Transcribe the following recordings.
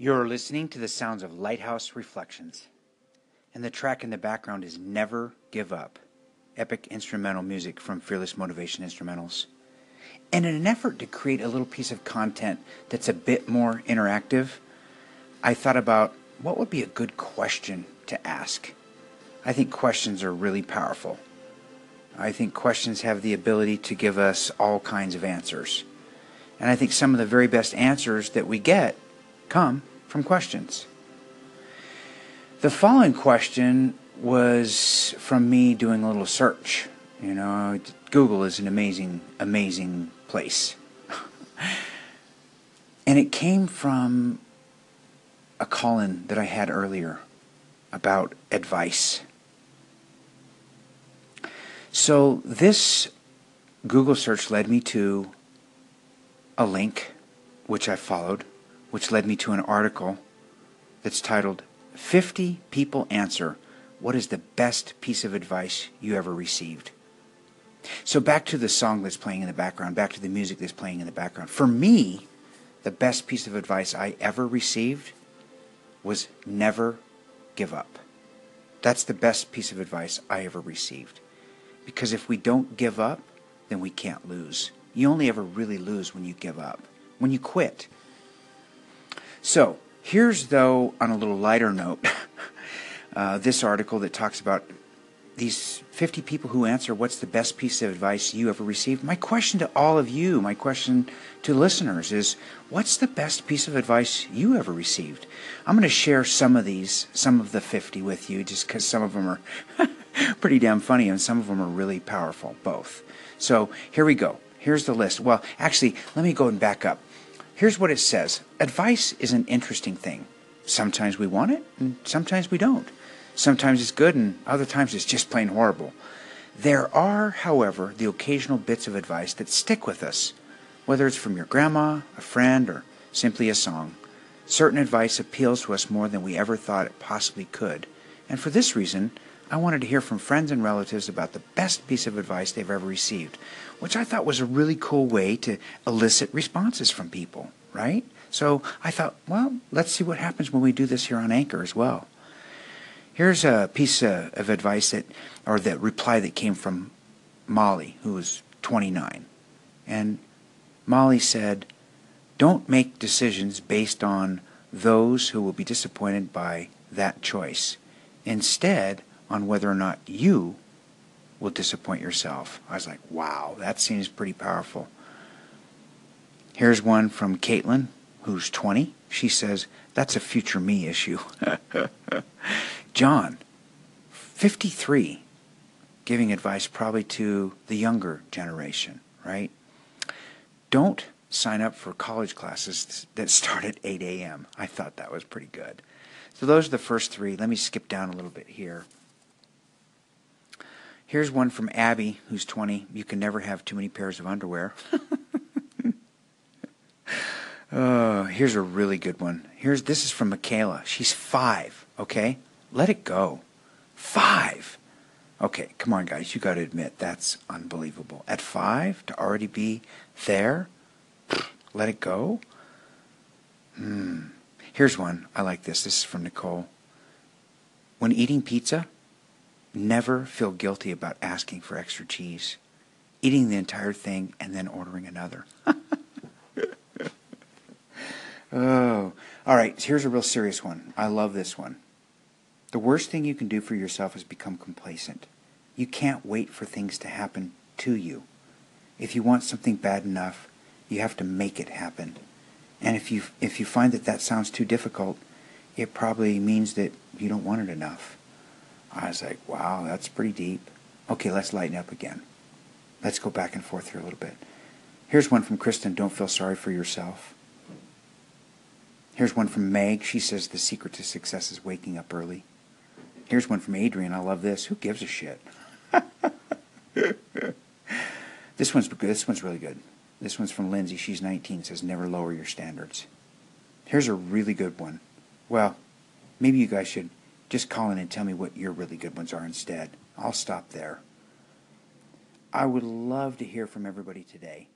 You're listening to the sounds of Lighthouse Reflections, and the track in the background is Never Give Up, epic instrumental music from Fearless Motivation Instrumentals. And in an effort to create a little piece of content that's a bit more interactive, I thought about what would be a good question to ask. I think questions are really powerful. I think questions have the ability to give us all kinds of answers. And I think some of the very best answers that we get come from questions. The following question was from me doing a little search. You know, Google is an amazing, amazing place. and it came from a call in that I had earlier about advice. So this Google search led me to a link which I followed which led me to an article that's titled 50 People Answer What is the Best Piece of Advice You Ever Received? So, back to the song that's playing in the background, back to the music that's playing in the background. For me, the best piece of advice I ever received was never give up. That's the best piece of advice I ever received. Because if we don't give up, then we can't lose. You only ever really lose when you give up, when you quit. So, here's, though, on a little lighter note, uh, this article that talks about these 50 people who answer what's the best piece of advice you ever received. My question to all of you, my question to listeners is what's the best piece of advice you ever received? I'm going to share some of these, some of the 50 with you, just because some of them are pretty damn funny and some of them are really powerful, both. So here we go. Here's the list. Well, actually, let me go and back up. Here's what it says Advice is an interesting thing. Sometimes we want it, and sometimes we don't. Sometimes it's good, and other times it's just plain horrible. There are, however, the occasional bits of advice that stick with us, whether it's from your grandma, a friend, or simply a song. Certain advice appeals to us more than we ever thought it possibly could, and for this reason, I wanted to hear from friends and relatives about the best piece of advice they've ever received which I thought was a really cool way to elicit responses from people, right? So I thought, well, let's see what happens when we do this here on Anchor as well. Here's a piece of, of advice that, or the reply that came from Molly, who was 29. And Molly said, Don't make decisions based on those who will be disappointed by that choice. Instead, on whether or not you will disappoint yourself. I was like, wow, that seems pretty powerful. Here's one from Caitlin, who's 20. She says, that's a future me issue. John, 53, giving advice probably to the younger generation, right? Don't sign up for college classes that start at 8 a.m. I thought that was pretty good. So those are the first three. Let me skip down a little bit here. Here's one from Abby, who's 20. You can never have too many pairs of underwear. oh, here's a really good one. Here's this is from Michaela. She's five. Okay, let it go. Five. Okay, come on, guys. You got to admit that's unbelievable. At five to already be there, let it go. Hmm. Here's one. I like this. This is from Nicole. When eating pizza, Never feel guilty about asking for extra cheese, eating the entire thing, and then ordering another. oh, all right. Here's a real serious one. I love this one. The worst thing you can do for yourself is become complacent. You can't wait for things to happen to you. If you want something bad enough, you have to make it happen. And if you if you find that that sounds too difficult, it probably means that you don't want it enough. I was like, wow, that's pretty deep. Okay, let's lighten up again. Let's go back and forth here a little bit. Here's one from Kristen Don't feel sorry for yourself. Here's one from Meg. She says the secret to success is waking up early. Here's one from Adrian. I love this. Who gives a shit? this one's. This one's really good. This one's from Lindsay. She's 19. Says never lower your standards. Here's a really good one. Well, maybe you guys should just call in and tell me what your really good ones are instead. I'll stop there. I would love to hear from everybody today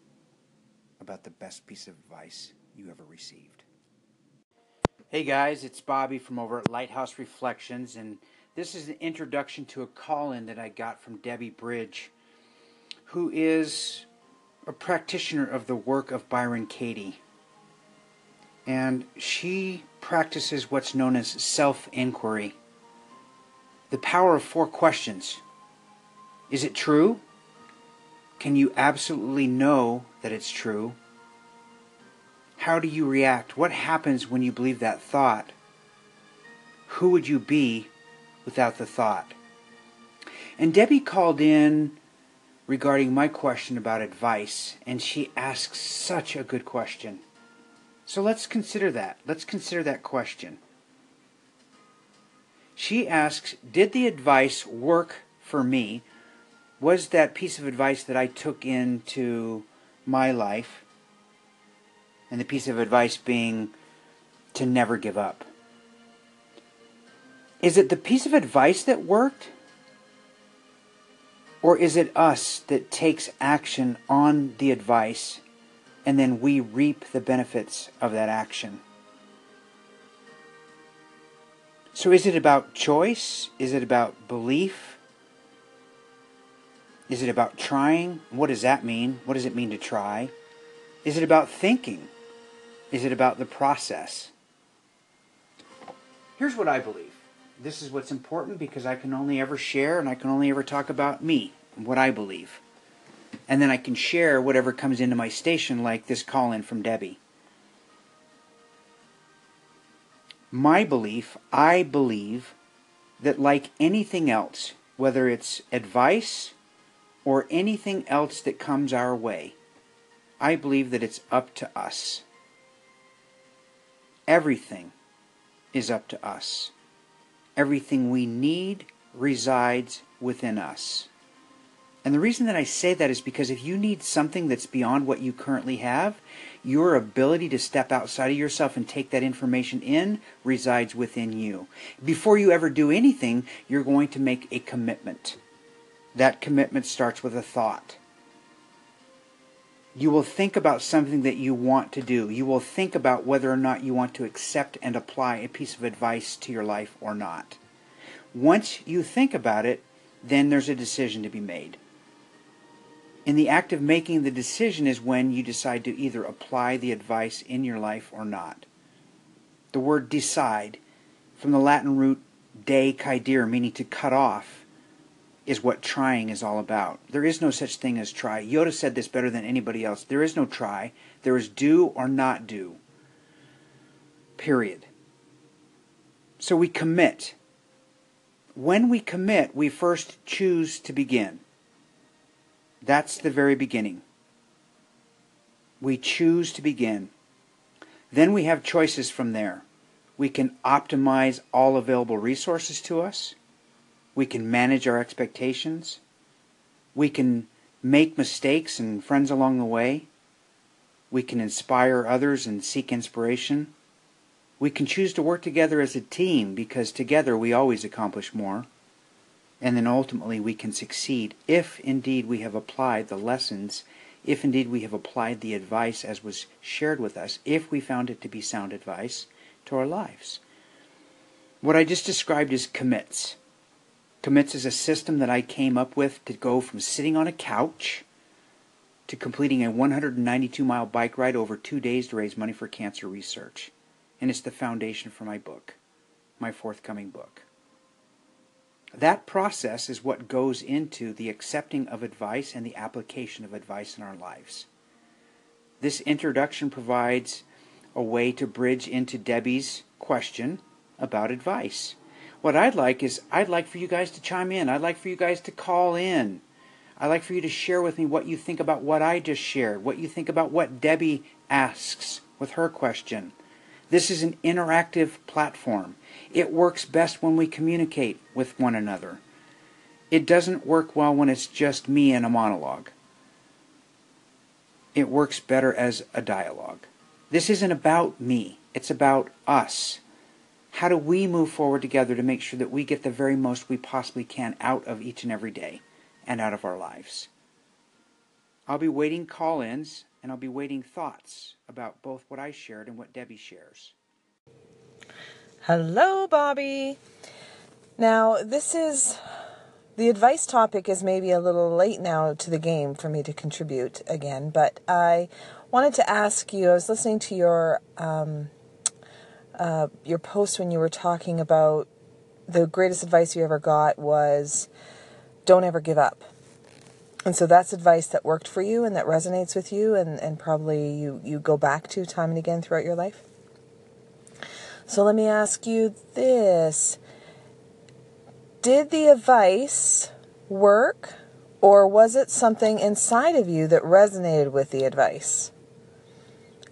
about the best piece of advice you ever received. Hey guys, it's Bobby from over at Lighthouse Reflections, and this is an introduction to a call in that I got from Debbie Bridge, who is a practitioner of the work of Byron Katie. And she practices what's known as self inquiry. The power of four questions Is it true? Can you absolutely know that it's true? How do you react? What happens when you believe that thought? Who would you be without the thought? And Debbie called in regarding my question about advice, and she asks such a good question. So let's consider that. Let's consider that question. She asks Did the advice work for me? Was that piece of advice that I took into my life and the piece of advice being to never give up. Is it the piece of advice that worked? Or is it us that takes action on the advice and then we reap the benefits of that action? So is it about choice? Is it about belief? Is it about trying? What does that mean? What does it mean to try? Is it about thinking? Is it about the process? Here's what I believe. This is what's important because I can only ever share and I can only ever talk about me, and what I believe. And then I can share whatever comes into my station, like this call in from Debbie. My belief, I believe that, like anything else, whether it's advice or anything else that comes our way, I believe that it's up to us. Everything is up to us. Everything we need resides within us. And the reason that I say that is because if you need something that's beyond what you currently have, your ability to step outside of yourself and take that information in resides within you. Before you ever do anything, you're going to make a commitment. That commitment starts with a thought. You will think about something that you want to do. You will think about whether or not you want to accept and apply a piece of advice to your life or not. Once you think about it, then there's a decision to be made. In the act of making the decision is when you decide to either apply the advice in your life or not. The word decide, from the Latin root de caedere, meaning to cut off, is what trying is all about. There is no such thing as try. Yoda said this better than anybody else. There is no try. There is do or not do. Period. So we commit. When we commit, we first choose to begin. That's the very beginning. We choose to begin. Then we have choices from there. We can optimize all available resources to us we can manage our expectations. We can make mistakes and friends along the way. We can inspire others and seek inspiration. We can choose to work together as a team because together we always accomplish more. And then ultimately we can succeed if indeed we have applied the lessons, if indeed we have applied the advice as was shared with us, if we found it to be sound advice to our lives. What I just described is commits. Commits is a system that I came up with to go from sitting on a couch to completing a 192 mile bike ride over two days to raise money for cancer research. And it's the foundation for my book, my forthcoming book. That process is what goes into the accepting of advice and the application of advice in our lives. This introduction provides a way to bridge into Debbie's question about advice. What I'd like is I'd like for you guys to chime in. I'd like for you guys to call in. I'd like for you to share with me what you think about what I just shared, what you think about what Debbie asks with her question. This is an interactive platform. It works best when we communicate with one another. It doesn't work well when it's just me in a monologue. It works better as a dialogue. This isn't about me, it's about us. How do we move forward together to make sure that we get the very most we possibly can out of each and every day and out of our lives? I'll be waiting call ins and I'll be waiting thoughts about both what I shared and what Debbie shares. Hello, Bobby. Now, this is the advice topic is maybe a little late now to the game for me to contribute again, but I wanted to ask you. I was listening to your um, uh, your post when you were talking about the greatest advice you ever got was don't ever give up. And so that's advice that worked for you and that resonates with you and, and probably you, you go back to time and again throughout your life. So let me ask you this. Did the advice work or was it something inside of you that resonated with the advice?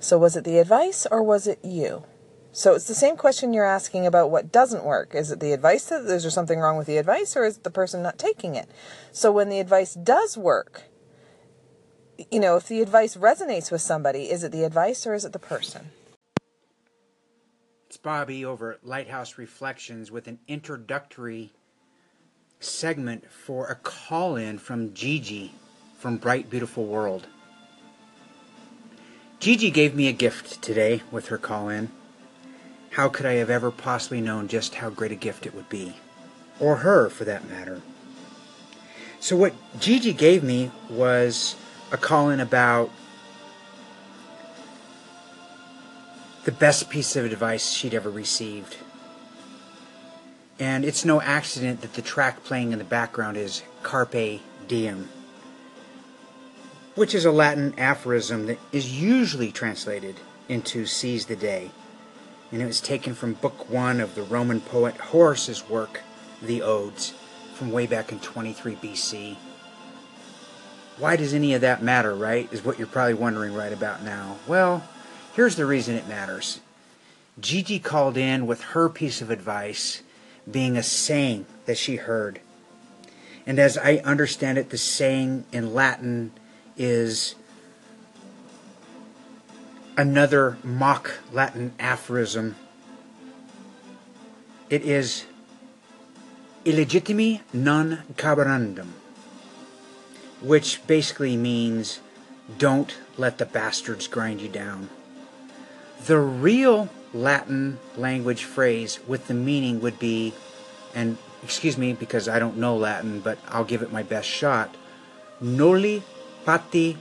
So was it the advice or was it you? So it's the same question you're asking about what doesn't work. Is it the advice that is there something wrong with the advice or is it the person not taking it? So when the advice does work, you know, if the advice resonates with somebody, is it the advice or is it the person? It's Bobby over at Lighthouse Reflections with an introductory segment for a call in from Gigi from Bright Beautiful World. Gigi gave me a gift today with her call in. How could I have ever possibly known just how great a gift it would be? Or her, for that matter. So, what Gigi gave me was a call in about the best piece of advice she'd ever received. And it's no accident that the track playing in the background is Carpe Diem, which is a Latin aphorism that is usually translated into Seize the Day and it was taken from Book One of the Roman poet Horace's work, the Odes, from way back in 23 BC. Why does any of that matter, right? Is what you're probably wondering right about now. Well, here's the reason it matters. Gigi called in with her piece of advice being a saying that she heard. And as I understand it, the saying in Latin is another mock Latin aphorism. It is illegitimi non carborundum, which basically means don't let the bastards grind you down. The real Latin language phrase with the meaning would be, and excuse me because I don't know Latin, but I'll give it my best shot, noli pati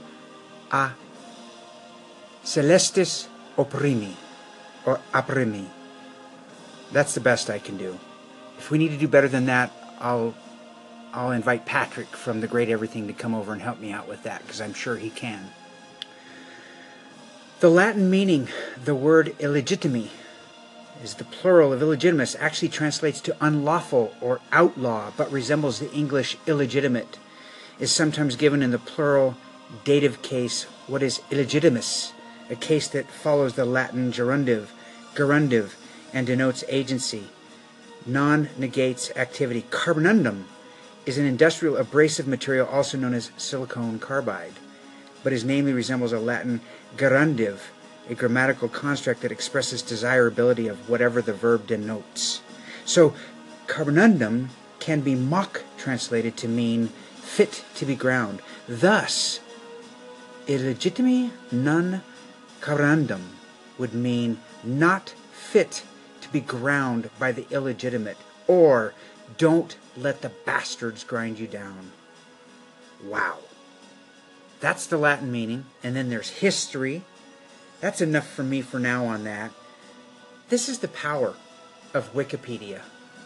a Celestis opprimi, or opprimi. That's the best I can do. If we need to do better than that, I'll I'll invite Patrick from the Great Everything to come over and help me out with that because I'm sure he can. The Latin meaning, the word illegitimi, is the plural of illegitimus, actually translates to unlawful or outlaw, but resembles the English illegitimate, is sometimes given in the plural dative case, what is illegitimus, a case that follows the Latin gerundive, gerundive, and denotes agency. Non negates activity. Carborundum is an industrial abrasive material also known as silicon carbide, but is namely resembles a Latin gerundive, a grammatical construct that expresses desirability of whatever the verb denotes. So, carborundum can be mock translated to mean fit to be ground. Thus, illegitimi non Carandum would mean not fit to be ground by the illegitimate, or don't let the bastards grind you down. Wow. That's the Latin meaning. And then there's history. That's enough for me for now on that. This is the power of Wikipedia.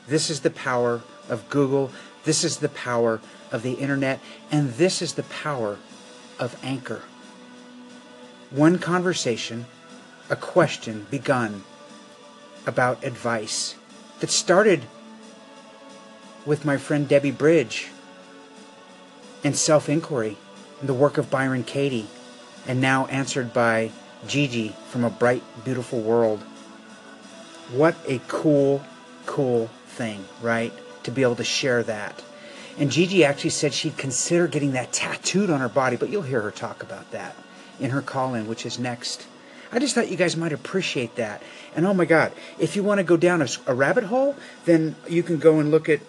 This is the power of Google. This is the power of the internet. And this is the power of Anchor one conversation, a question begun about advice that started with my friend Debbie Bridge and self inquiry and the work of Byron Katie, and now answered by Gigi from A Bright, Beautiful World. What a cool, cool thing, right? To be able to share that. And Gigi actually said she'd consider getting that tattooed on her body, but you'll hear her talk about that in her call in, which is next. I just thought you guys might appreciate that. And oh my God, if you want to go down a, a rabbit hole, then you can go and look at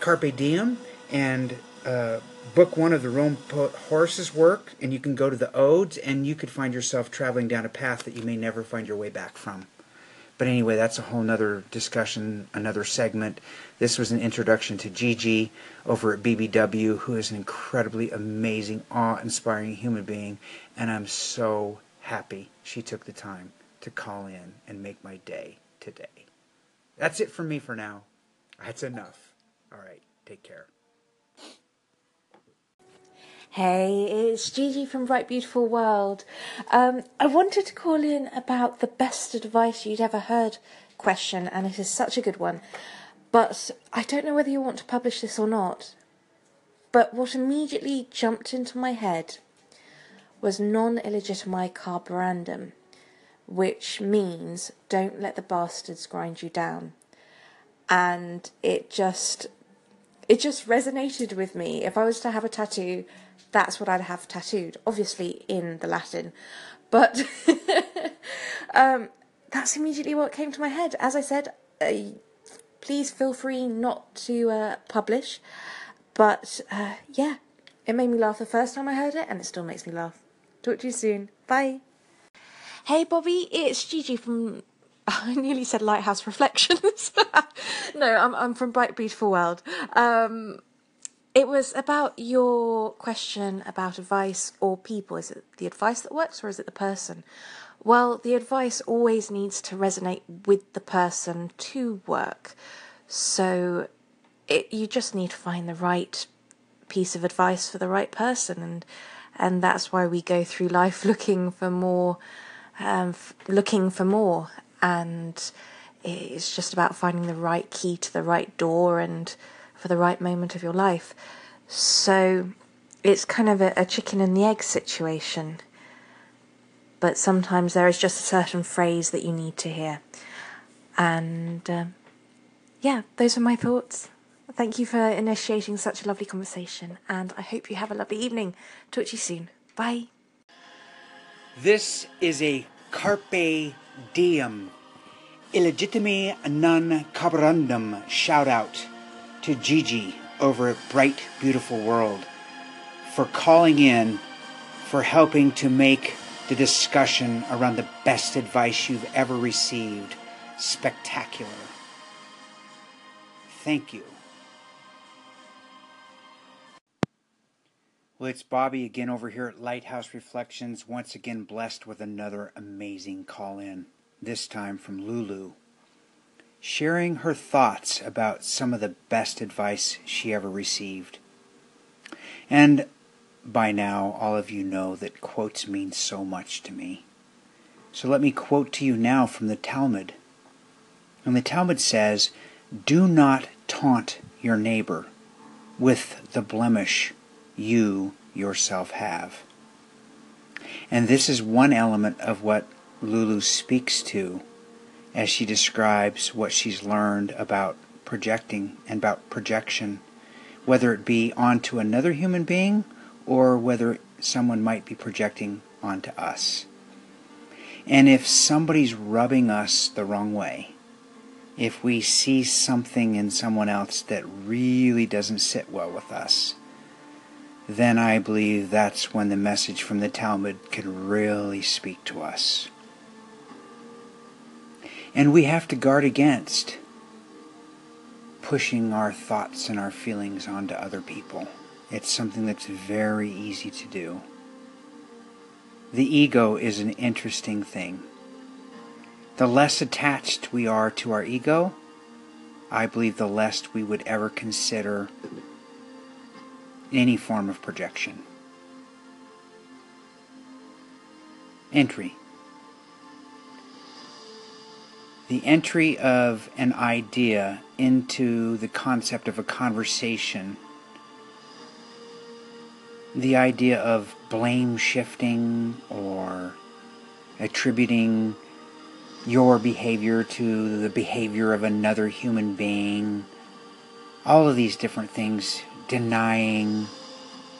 Carpe Diem and uh, book one of the Rome Horace's work, and you can go to the Odes, and you could find yourself traveling down a path that you may never find your way back from. But anyway, that's a whole nother discussion, another segment. This was an introduction to Gigi over at BBW, who is an incredibly amazing, awe inspiring human being. And I'm so happy she took the time to call in and make my day today. That's it for me for now. That's enough. All right, take care. Hey, it's Gigi from Bright Beautiful World. Um, I wanted to call in about the best advice you'd ever heard question, and it is such a good one. But I don't know whether you want to publish this or not. But what immediately jumped into my head was non illegitimi carborundum, which means don't let the bastards grind you down. And it just it just resonated with me. If I was to have a tattoo that's what I'd have tattooed, obviously in the Latin. But um, that's immediately what came to my head. As I said, uh, please feel free not to uh, publish. But uh, yeah, it made me laugh the first time I heard it, and it still makes me laugh. Talk to you soon. Bye. Hey, Bobby, it's Gigi from. I nearly said Lighthouse Reflections. no, I'm I'm from Bright Beautiful World. Um, it was about your question about advice or people. Is it the advice that works or is it the person? Well, the advice always needs to resonate with the person to work. So it, you just need to find the right piece of advice for the right person and and that's why we go through life looking for more um, f- looking for more and it's just about finding the right key to the right door and for the right moment of your life. So it's kind of a, a chicken and the egg situation. But sometimes there is just a certain phrase that you need to hear. And um, yeah, those are my thoughts. Thank you for initiating such a lovely conversation, and I hope you have a lovely evening. Talk to you soon. Bye. This is a carpe diem, illegitimate non carborundum shout out to Gigi over at Bright Beautiful World for calling in, for helping to make the discussion around the best advice you've ever received spectacular. Thank you. Well, it's Bobby again over here at Lighthouse Reflections, once again blessed with another amazing call in, this time from Lulu sharing her thoughts about some of the best advice she ever received. And by now, all of you know that quotes mean so much to me. So let me quote to you now from the Talmud. And the Talmud says, Do not taunt your neighbor with the blemish you yourself have. And this is one element of what Lulu speaks to as she describes what she's learned about projecting and about projection, whether it be onto another human being or whether someone might be projecting onto us. And if somebody's rubbing us the wrong way, if we see something in someone else that really doesn't sit well with us, then I believe that's when the message from the Talmud can really speak to us. And we have to guard against pushing our thoughts and our feelings onto other people. It's something that's very easy to do. The ego is an interesting thing. The less attached we are to our ego, I believe the less we would ever consider any form of projection. Entry the entry of an idea into the concept of a conversation, the idea of blame shifting or attributing your behavior to the behavior of another human being, all of these different things, denying.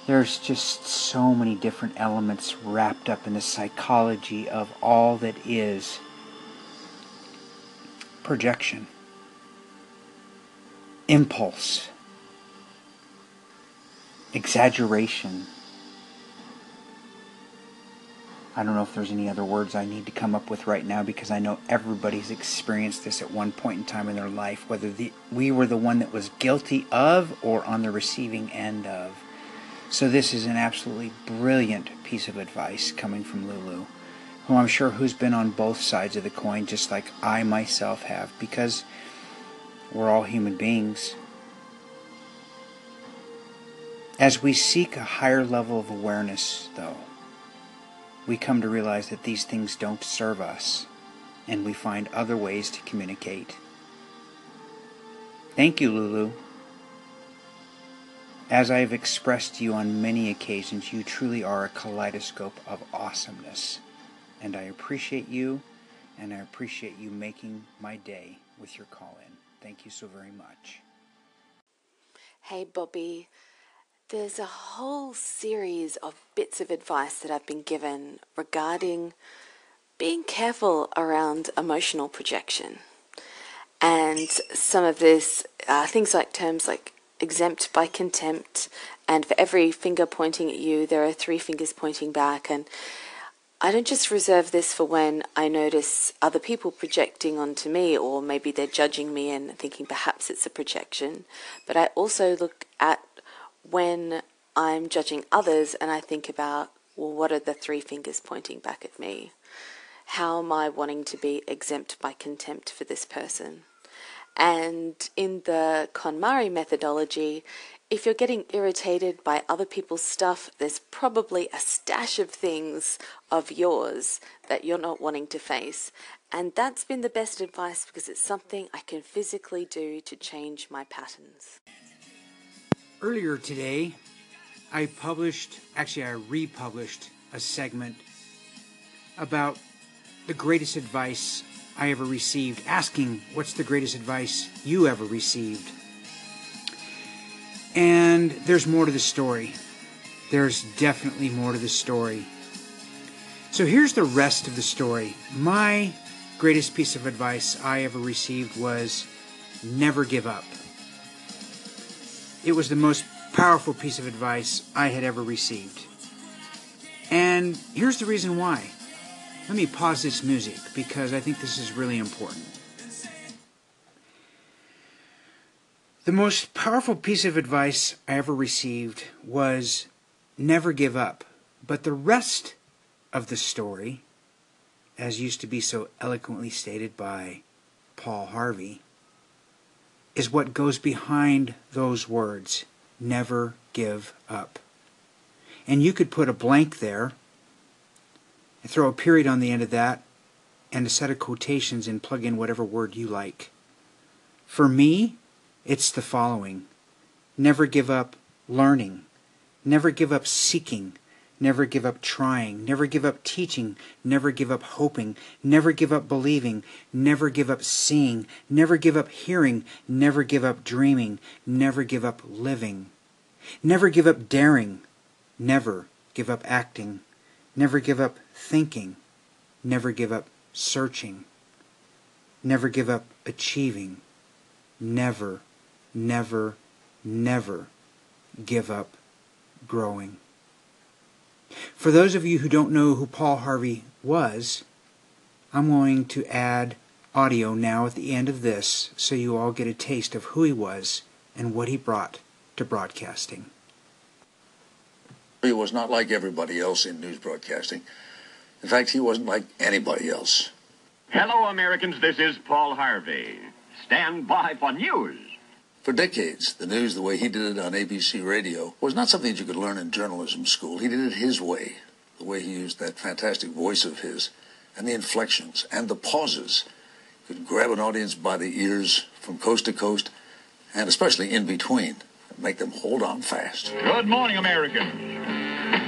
There's just so many different elements wrapped up in the psychology of all that is projection, impulse, exaggeration, I don't know if there's any other words I need to come up with right now because I know everybody's experienced this at one point in time in their life, whether the, we were the one that was guilty of or on the receiving end of. So this is an absolutely brilliant piece of advice coming from Lulu, who I'm sure who's been on both sides of the coin just like I myself have because we're all human beings. As we seek a higher level of awareness, though, we come to realize that these things don't serve us, and we find other ways to communicate. Thank you, Lulu. As I have expressed to you on many occasions, you truly are a kaleidoscope of awesomeness. And I appreciate you, and I appreciate you making my day with your call in. Thank you so very much. Hey, Bobby. There's a whole series of bits of advice that I've been given regarding being careful around emotional projection. And some of this, uh, things like terms like exempt by contempt, and for every finger pointing at you, there are three fingers pointing back. And I don't just reserve this for when I notice other people projecting onto me, or maybe they're judging me and thinking perhaps it's a projection, but I also look at when I'm judging others and I think about, well, what are the three fingers pointing back at me? How am I wanting to be exempt by contempt for this person? And in the KonMari methodology, if you're getting irritated by other people's stuff, there's probably a stash of things of yours that you're not wanting to face. And that's been the best advice because it's something I can physically do to change my patterns. Earlier today, I published, actually, I republished a segment about the greatest advice I ever received, asking what's the greatest advice you ever received. And there's more to the story. There's definitely more to the story. So here's the rest of the story. My greatest piece of advice I ever received was never give up. It was the most powerful piece of advice I had ever received. And here's the reason why. Let me pause this music because I think this is really important. The most powerful piece of advice I ever received was never give up. But the rest of the story, as used to be so eloquently stated by Paul Harvey, is what goes behind those words never give up. And you could put a blank there and throw a period on the end of that and a set of quotations and plug in whatever word you like. For me, it's the following never give up learning, never give up seeking, Never give up trying. Never give up teaching. Never give up hoping. Never give up believing. Never give up seeing. Never give up hearing. Never give up dreaming. Never give up living. Never give up daring. Never give up acting. Never give up thinking. Never give up searching. Never give up achieving. Never, never, never give up growing. For those of you who don't know who Paul Harvey was, I'm going to add audio now at the end of this so you all get a taste of who he was and what he brought to broadcasting. He was not like everybody else in news broadcasting. In fact, he wasn't like anybody else. Hello, Americans. This is Paul Harvey. Stand by for news. For decades, the news, the way he did it on ABC radio, was not something that you could learn in journalism school. He did it his way, the way he used that fantastic voice of his, and the inflections, and the pauses. He could grab an audience by the ears from coast to coast, and especially in between, and make them hold on fast. Good morning, Americans.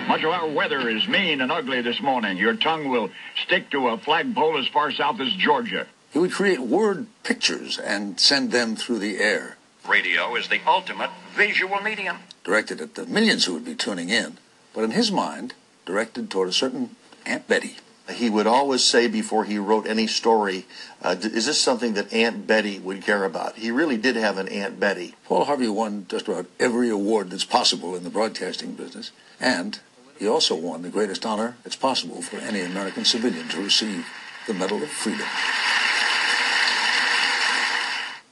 Much of our weather is mean and ugly this morning. Your tongue will stick to a flagpole as far south as Georgia. He would create word pictures and send them through the air. Radio is the ultimate visual medium. directed at the millions who would be tuning in, but in his mind, directed toward a certain Aunt Betty. He would always say before he wrote any story, uh, d- is this something that Aunt Betty would care about? He really did have an Aunt Betty. Paul Harvey won just about every award that's possible in the broadcasting business, and He also won the greatest honor it's possible for any American civilian to receive, the Medal of Freedom.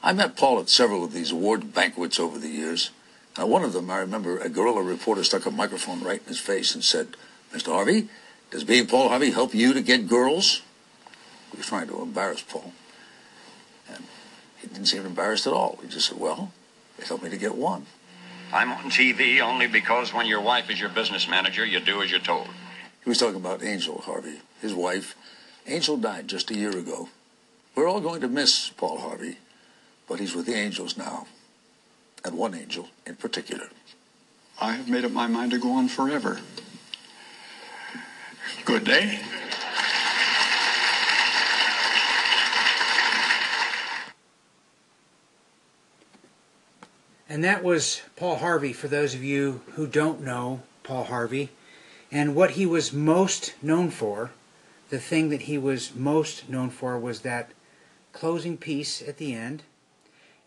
I met Paul at several of these award banquets over the years. Now, one of them, I remember a guerrilla reporter stuck a microphone right in his face and said, Mr. Harvey, does being Paul Harvey help you to get girls? He was trying to embarrass Paul. And he didn't seem embarrassed at all. He just said, well, it helped me to get one. I'm on TV only because when your wife is your business manager, you do as you're told. He was talking about Angel Harvey, his wife. Angel died just a year ago. We're all going to miss Paul Harvey but he's with the angels now, and one angel in particular. I have made up my mind to go on forever. Good day. And that was Paul Harvey, for those of you who don't know Paul Harvey. And what he was most known for, the thing that he was most known for was that closing piece at the end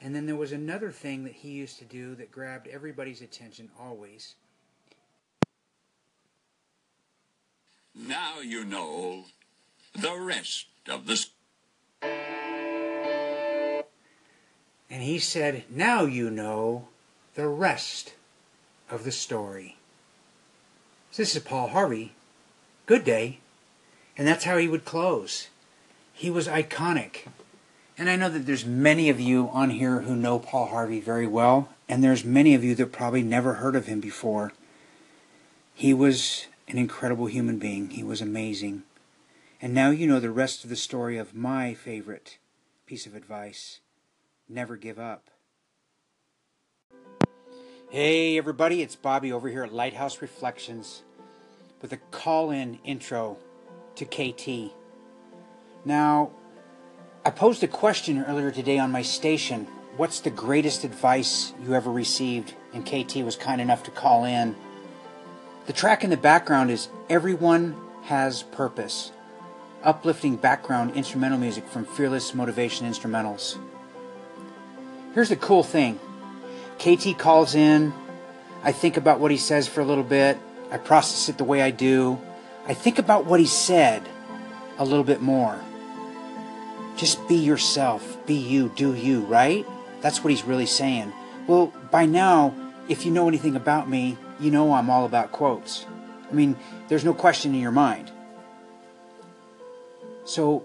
and then there was another thing that he used to do that grabbed everybody's attention always. Now you know the rest of the. And he said, Now you know the rest of the story. So this is Paul Harvey. Good day. And that's how he would close. He was iconic. And I know that there's many of you on here who know Paul Harvey very well, and there's many of you that probably never heard of him before. He was an incredible human being. He was amazing. And now you know the rest of the story of my favorite piece of advice. Never give up. Hey everybody, it's Bobby over here at Lighthouse Reflections with a call-in intro to KT. Now, I posed a question earlier today on my station. What's the greatest advice you ever received? And KT was kind enough to call in. The track in the background is Everyone Has Purpose, uplifting background instrumental music from Fearless Motivation Instrumentals. Here's the cool thing KT calls in. I think about what he says for a little bit. I process it the way I do. I think about what he said a little bit more. Just be yourself. Be you. Do you, right? That's what he's really saying. Well, by now, if you know anything about me, you know I'm all about quotes. I mean, there's no question in your mind. So,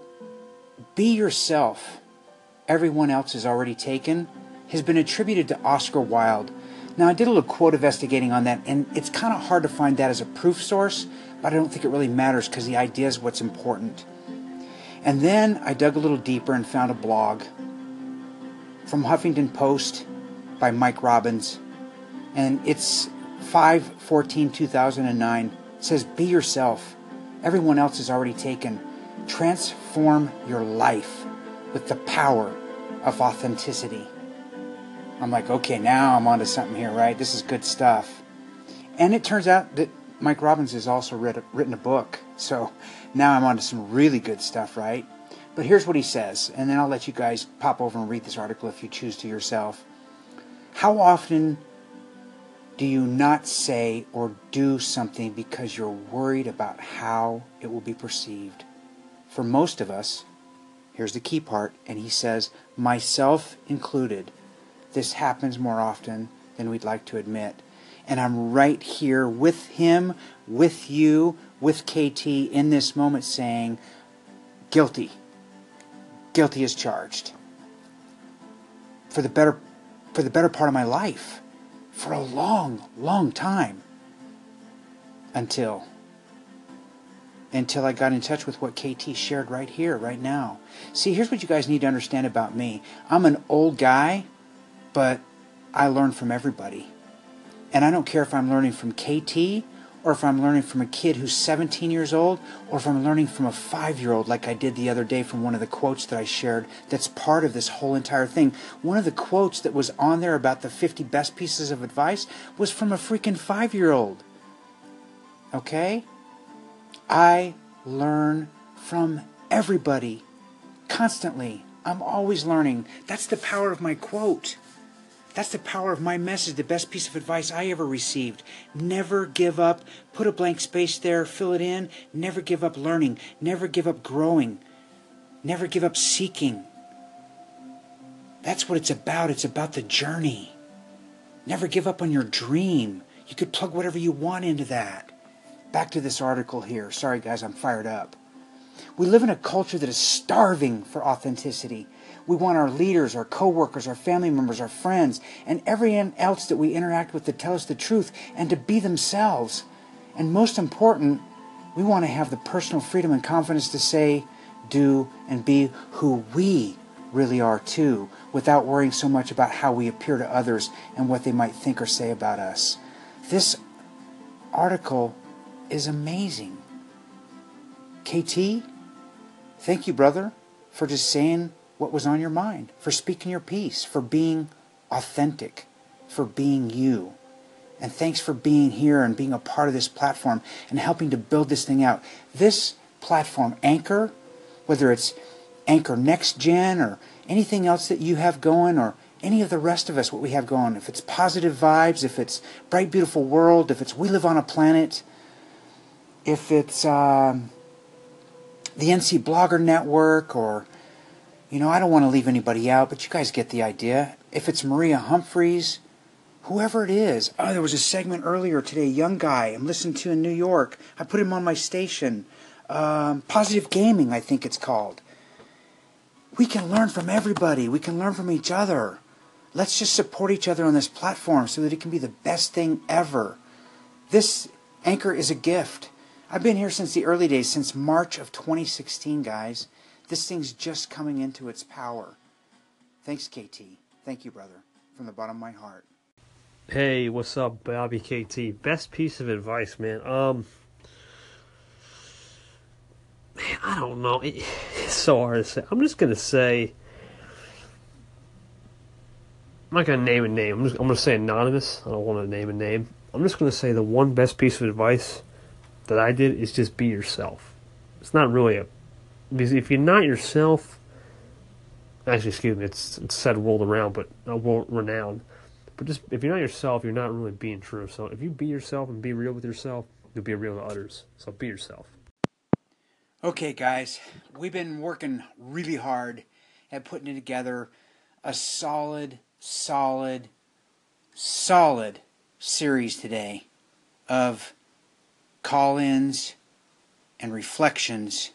be yourself. Everyone else is already taken has been attributed to Oscar Wilde. Now, I did a little quote investigating on that, and it's kind of hard to find that as a proof source, but I don't think it really matters because the idea is what's important. And then I dug a little deeper and found a blog from Huffington Post by Mike Robbins. And it's 5 14 2009. It says, Be yourself. Everyone else is already taken. Transform your life with the power of authenticity. I'm like, okay, now I'm onto something here, right? This is good stuff. And it turns out that Mike Robbins has also read, written a book. So now I'm on to some really good stuff, right? But here's what he says, and then I'll let you guys pop over and read this article if you choose to yourself. How often do you not say or do something because you're worried about how it will be perceived? For most of us, here's the key part, and he says, myself included, this happens more often than we'd like to admit. And I'm right here with him, with you, with KT in this moment saying, guilty. Guilty as charged. For the better for the better part of my life. For a long, long time. Until until I got in touch with what KT shared right here, right now. See, here's what you guys need to understand about me. I'm an old guy, but I learn from everybody. And I don't care if I'm learning from KT or if I'm learning from a kid who's 17 years old, or if I'm learning from a five year old, like I did the other day from one of the quotes that I shared that's part of this whole entire thing. One of the quotes that was on there about the 50 best pieces of advice was from a freaking five year old. Okay? I learn from everybody constantly. I'm always learning. That's the power of my quote. That's the power of my message, the best piece of advice I ever received. Never give up. Put a blank space there, fill it in. Never give up learning. Never give up growing. Never give up seeking. That's what it's about. It's about the journey. Never give up on your dream. You could plug whatever you want into that. Back to this article here. Sorry, guys, I'm fired up. We live in a culture that is starving for authenticity. We want our leaders, our coworkers, our family members, our friends, and everyone else that we interact with to tell us the truth and to be themselves. And most important, we want to have the personal freedom and confidence to say, do, and be who we really are too, without worrying so much about how we appear to others and what they might think or say about us. This article is amazing. KT, thank you, brother, for just saying what was on your mind, for speaking your piece, for being authentic, for being you. And thanks for being here and being a part of this platform and helping to build this thing out. This platform, Anchor, whether it's Anchor Next Gen or anything else that you have going or any of the rest of us, what we have going, if it's positive vibes, if it's bright, beautiful world, if it's we live on a planet, if it's um, the NC Blogger Network, or, you know, I don't want to leave anybody out, but you guys get the idea. If it's Maria Humphreys, whoever it is. Oh, there was a segment earlier today, young guy I'm listening to in New York. I put him on my station. Um, Positive Gaming, I think it's called. We can learn from everybody. We can learn from each other. Let's just support each other on this platform so that it can be the best thing ever. This anchor is a gift. I've been here since the early days, since March of 2016, guys. This thing's just coming into its power. Thanks, KT. Thank you, brother, from the bottom of my heart. Hey, what's up, Bobby KT? Best piece of advice, man. Um, man, I don't know. It, it's so hard to say. I'm just gonna say. I'm not gonna name a name. I'm, just, I'm gonna say anonymous. I don't want to name a name. I'm just gonna say the one best piece of advice that I did is just be yourself. It's not really a because if you're not yourself, actually, excuse me, it's, it's said world around, but uh, world renowned. But just if you're not yourself, you're not really being true. So if you be yourself and be real with yourself, you'll be real to others. So be yourself. Okay, guys, we've been working really hard at putting together a solid, solid, solid series today of call ins and reflections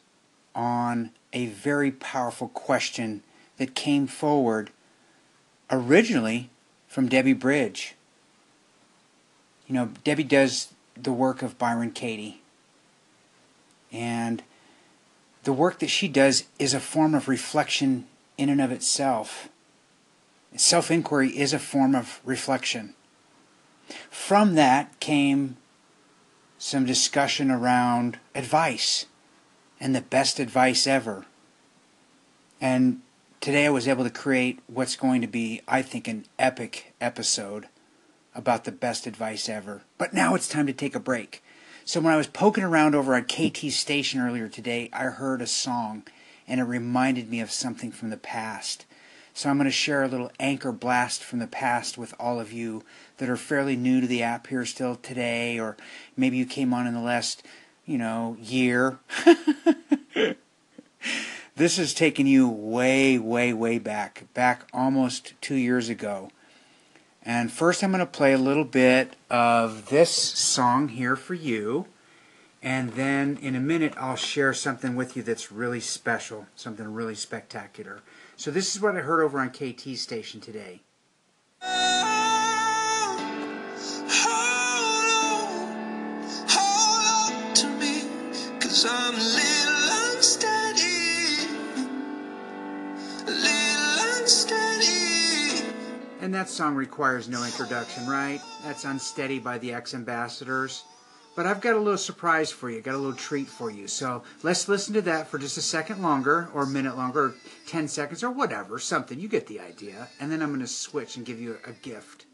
on a very powerful question that came forward originally from Debbie Bridge. You know, Debbie does the work of Byron Katie. And the work that she does is a form of reflection in and of itself. Self inquiry is a form of reflection. From that came some discussion around advice and the best advice ever. And today I was able to create what's going to be, I think, an epic episode about the best advice ever. But now it's time to take a break. So when I was poking around over at KT's station earlier today, I heard a song and it reminded me of something from the past. So I'm going to share a little anchor blast from the past with all of you that are fairly new to the app here still today, or maybe you came on in the last, you know, year. this has taken you way, way, way back, back almost two years ago. And first, I'm going to play a little bit of this song here for you. And then in a minute, I'll share something with you that's really special, something really spectacular. So, this is what I heard over on KT's station today. And that song requires no introduction, right? That's Unsteady by the X Ambassadors. But I've got a little surprise for you, got a little treat for you. So let's listen to that for just a second longer, or a minute longer, or 10 seconds, or whatever, something. You get the idea. And then I'm going to switch and give you a gift.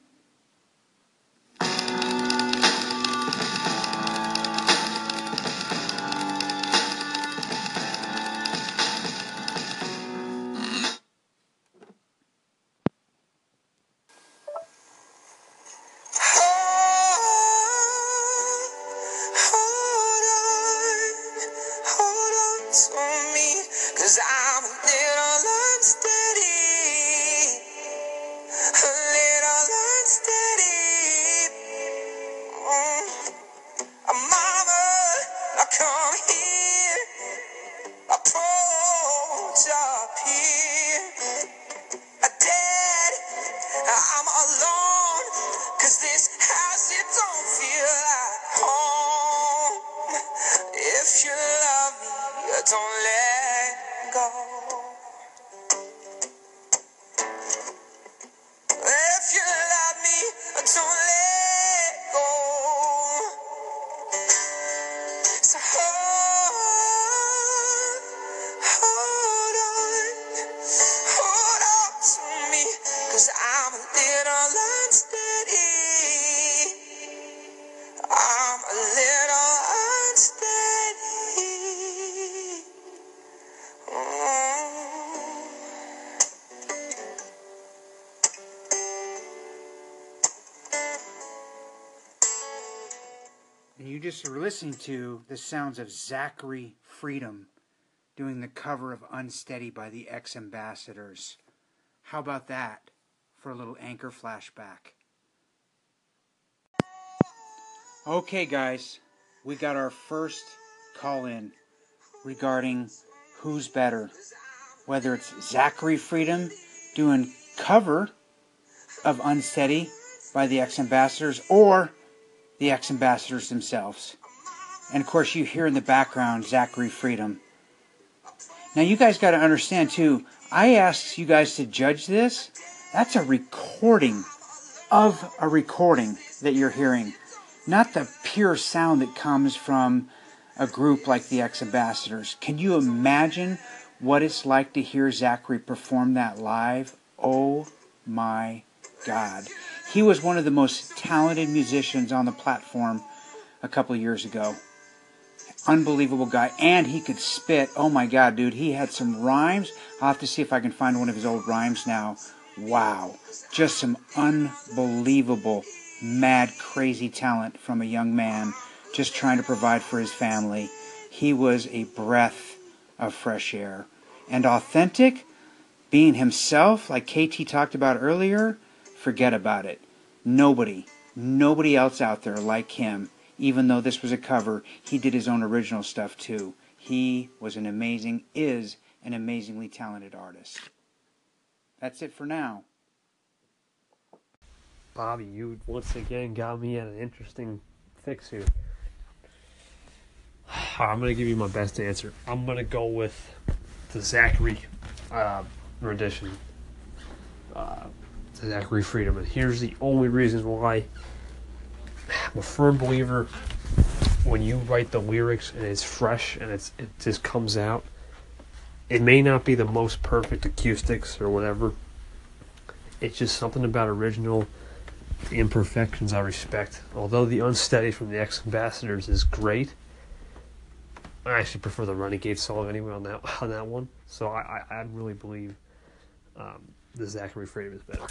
Just were listening to the sounds of Zachary Freedom doing the cover of Unsteady by the X Ambassadors. How about that for a little anchor flashback? Okay, guys, we got our first call in regarding who's better. Whether it's Zachary Freedom doing cover of Unsteady by the X Ambassadors or the X Ambassadors themselves. And of course, you hear in the background Zachary Freedom. Now, you guys got to understand too, I asked you guys to judge this. That's a recording of a recording that you're hearing, not the pure sound that comes from a group like the X Ambassadors. Can you imagine what it's like to hear Zachary perform that live? Oh my God. He was one of the most talented musicians on the platform a couple years ago. Unbelievable guy. And he could spit. Oh my God, dude. He had some rhymes. I'll have to see if I can find one of his old rhymes now. Wow. Just some unbelievable, mad, crazy talent from a young man just trying to provide for his family. He was a breath of fresh air. And authentic, being himself, like KT talked about earlier, forget about it. Nobody, nobody else out there like him. Even though this was a cover, he did his own original stuff too. He was an amazing, is an amazingly talented artist. That's it for now. Bobby, you once again got me at an interesting fix here. I'm going to give you my best answer. I'm going to go with the Zachary uh, rendition. Uh, Zachary Freedom. And here's the only reason why I'm a firm believer when you write the lyrics and it's fresh and it's it just comes out. It may not be the most perfect acoustics or whatever. It's just something about original imperfections I respect. Although the unsteady from the X Ambassadors is great, I actually prefer the Renegade song anyway on that on that one. So I I, I really believe um, the Zachary Freedom is better.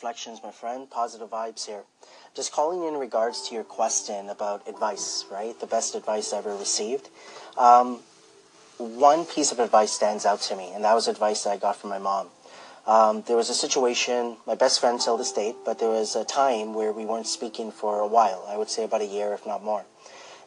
Reflections, my friend. Positive vibes here. Just calling in regards to your question about advice, right? The best advice I ever received. Um, one piece of advice stands out to me, and that was advice that I got from my mom. Um, there was a situation, my best friend till this date, but there was a time where we weren't speaking for a while. I would say about a year, if not more.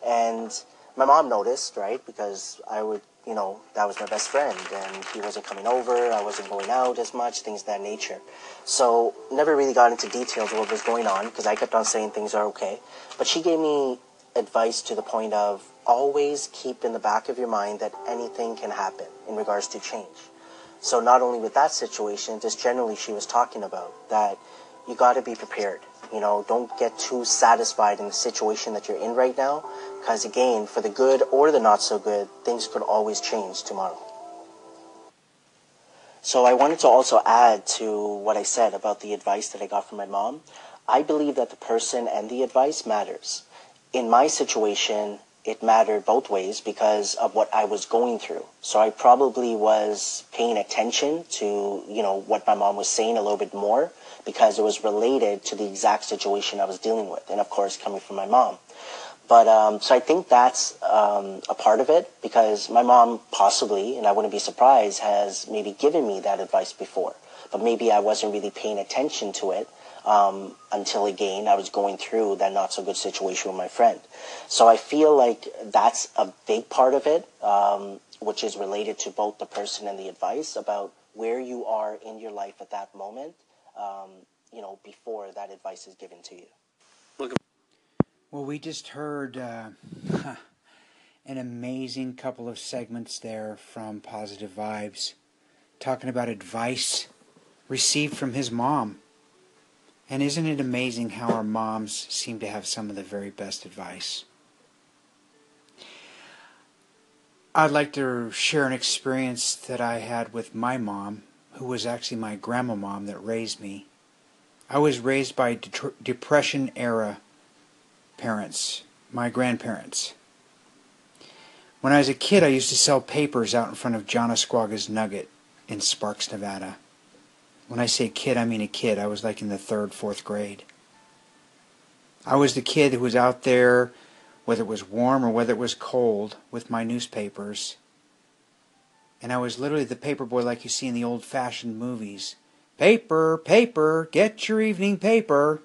And my mom noticed, right? Because I would, you know, that was my best friend, and he wasn't coming over. I wasn't going out as much, things of that nature. So never really got into details of what was going on because I kept on saying things are okay. But she gave me advice to the point of always keep in the back of your mind that anything can happen in regards to change. So not only with that situation, just generally she was talking about that you got to be prepared. You know, don't get too satisfied in the situation that you're in right now, because again, for the good or the not so good, things could always change tomorrow. So I wanted to also add to what I said about the advice that I got from my mom. I believe that the person and the advice matters. In my situation, it mattered both ways because of what I was going through. So I probably was paying attention to, you know, what my mom was saying a little bit more because it was related to the exact situation I was dealing with. And of course, coming from my mom. But um, so I think that's um, a part of it because my mom possibly, and I wouldn't be surprised, has maybe given me that advice before. But maybe I wasn't really paying attention to it um, until again I was going through that not so good situation with my friend. So I feel like that's a big part of it, um, which is related to both the person and the advice about where you are in your life at that moment, um, you know, before that advice is given to you. Well, we just heard uh, an amazing couple of segments there from Positive Vibes talking about advice received from his mom. And isn't it amazing how our moms seem to have some of the very best advice? I'd like to share an experience that I had with my mom, who was actually my grandma mom that raised me. I was raised by de- Depression era parents, my grandparents. When I was a kid, I used to sell papers out in front of John Ascuaga's Nugget in Sparks, Nevada. When I say kid, I mean a kid. I was like in the third, fourth grade. I was the kid who was out there, whether it was warm or whether it was cold, with my newspapers. And I was literally the paper boy like you see in the old fashioned movies. Paper, paper, get your evening paper.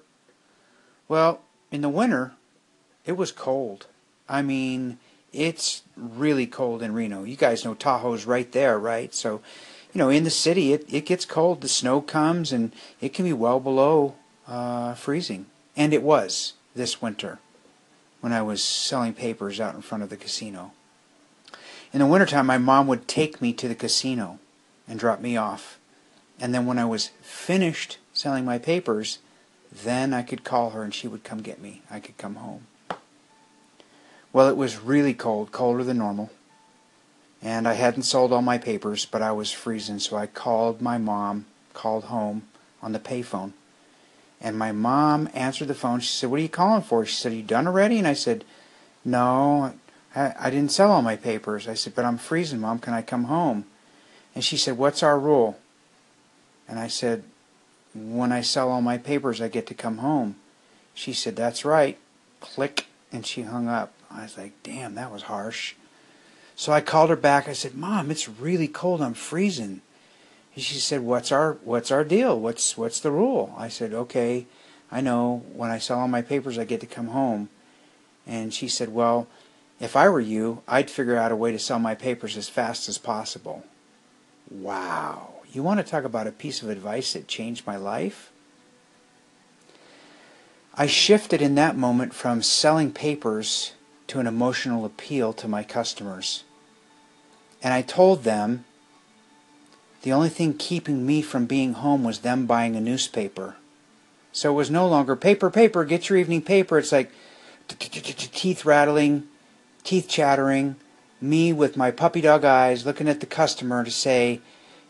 Well, in the winter, it was cold. I mean, it's really cold in Reno. You guys know Tahoe's right there, right? So, you know, in the city, it, it gets cold. The snow comes, and it can be well below uh, freezing. And it was this winter when I was selling papers out in front of the casino. In the wintertime, my mom would take me to the casino and drop me off. And then when I was finished selling my papers, then I could call her and she would come get me. I could come home. Well, it was really cold, colder than normal. And I hadn't sold all my papers, but I was freezing, so I called my mom, called home on the payphone. And my mom answered the phone. She said, What are you calling for? She said, Are you done already? And I said, No, I, I didn't sell all my papers. I said, But I'm freezing, Mom. Can I come home? And she said, What's our rule? And I said, When I sell all my papers, I get to come home. She said, That's right. Click. And she hung up. I was like, Damn, that was harsh. So I called her back. I said, Mom, it's really cold. I'm freezing. And she said, "What's our What's our deal? What's What's the rule?" I said, "Okay, I know. When I sell all my papers, I get to come home." And she said, "Well, if I were you, I'd figure out a way to sell my papers as fast as possible." Wow, you want to talk about a piece of advice that changed my life? I shifted in that moment from selling papers to an emotional appeal to my customers. And I told them the only thing keeping me from being home was them buying a newspaper. So it was no longer paper, paper, get your evening paper. It's like teeth rattling, teeth chattering, me with my puppy dog eyes looking at the customer to say,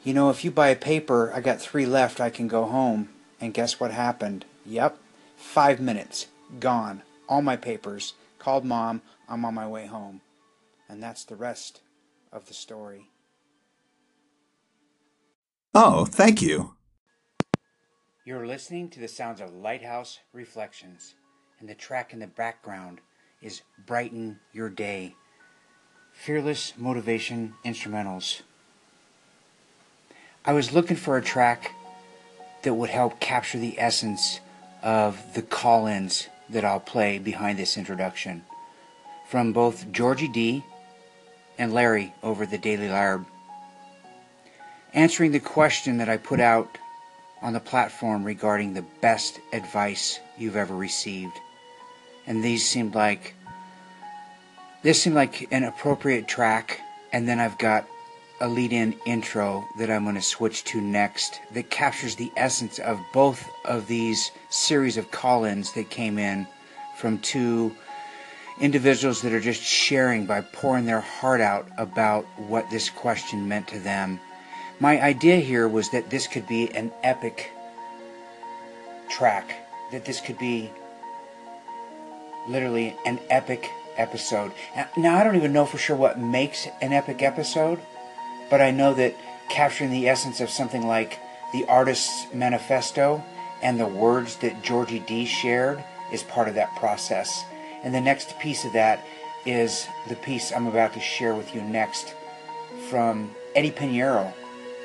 you know, if you buy a paper, I got three left, I can go home. And guess what happened? Yep, five minutes, gone. All my papers. Called mom, I'm on my way home. And that's the rest of the story. Oh, thank you. You're listening to the sounds of Lighthouse Reflections, and the track in the background is Brighten Your Day. Fearless Motivation Instrumentals. I was looking for a track that would help capture the essence of the call ins that I'll play behind this introduction from both Georgie D and Larry over the Daily Larb. Answering the question that I put out on the platform regarding the best advice you've ever received. And these seemed like this seemed like an appropriate track and then I've got a lead in intro that I'm going to switch to next that captures the essence of both of these series of call ins that came in from two individuals that are just sharing by pouring their heart out about what this question meant to them. My idea here was that this could be an epic track, that this could be literally an epic episode. Now, I don't even know for sure what makes an epic episode. But I know that capturing the essence of something like the artist's manifesto and the words that Georgie D shared is part of that process. And the next piece of that is the piece I'm about to share with you next from Eddie Pinero,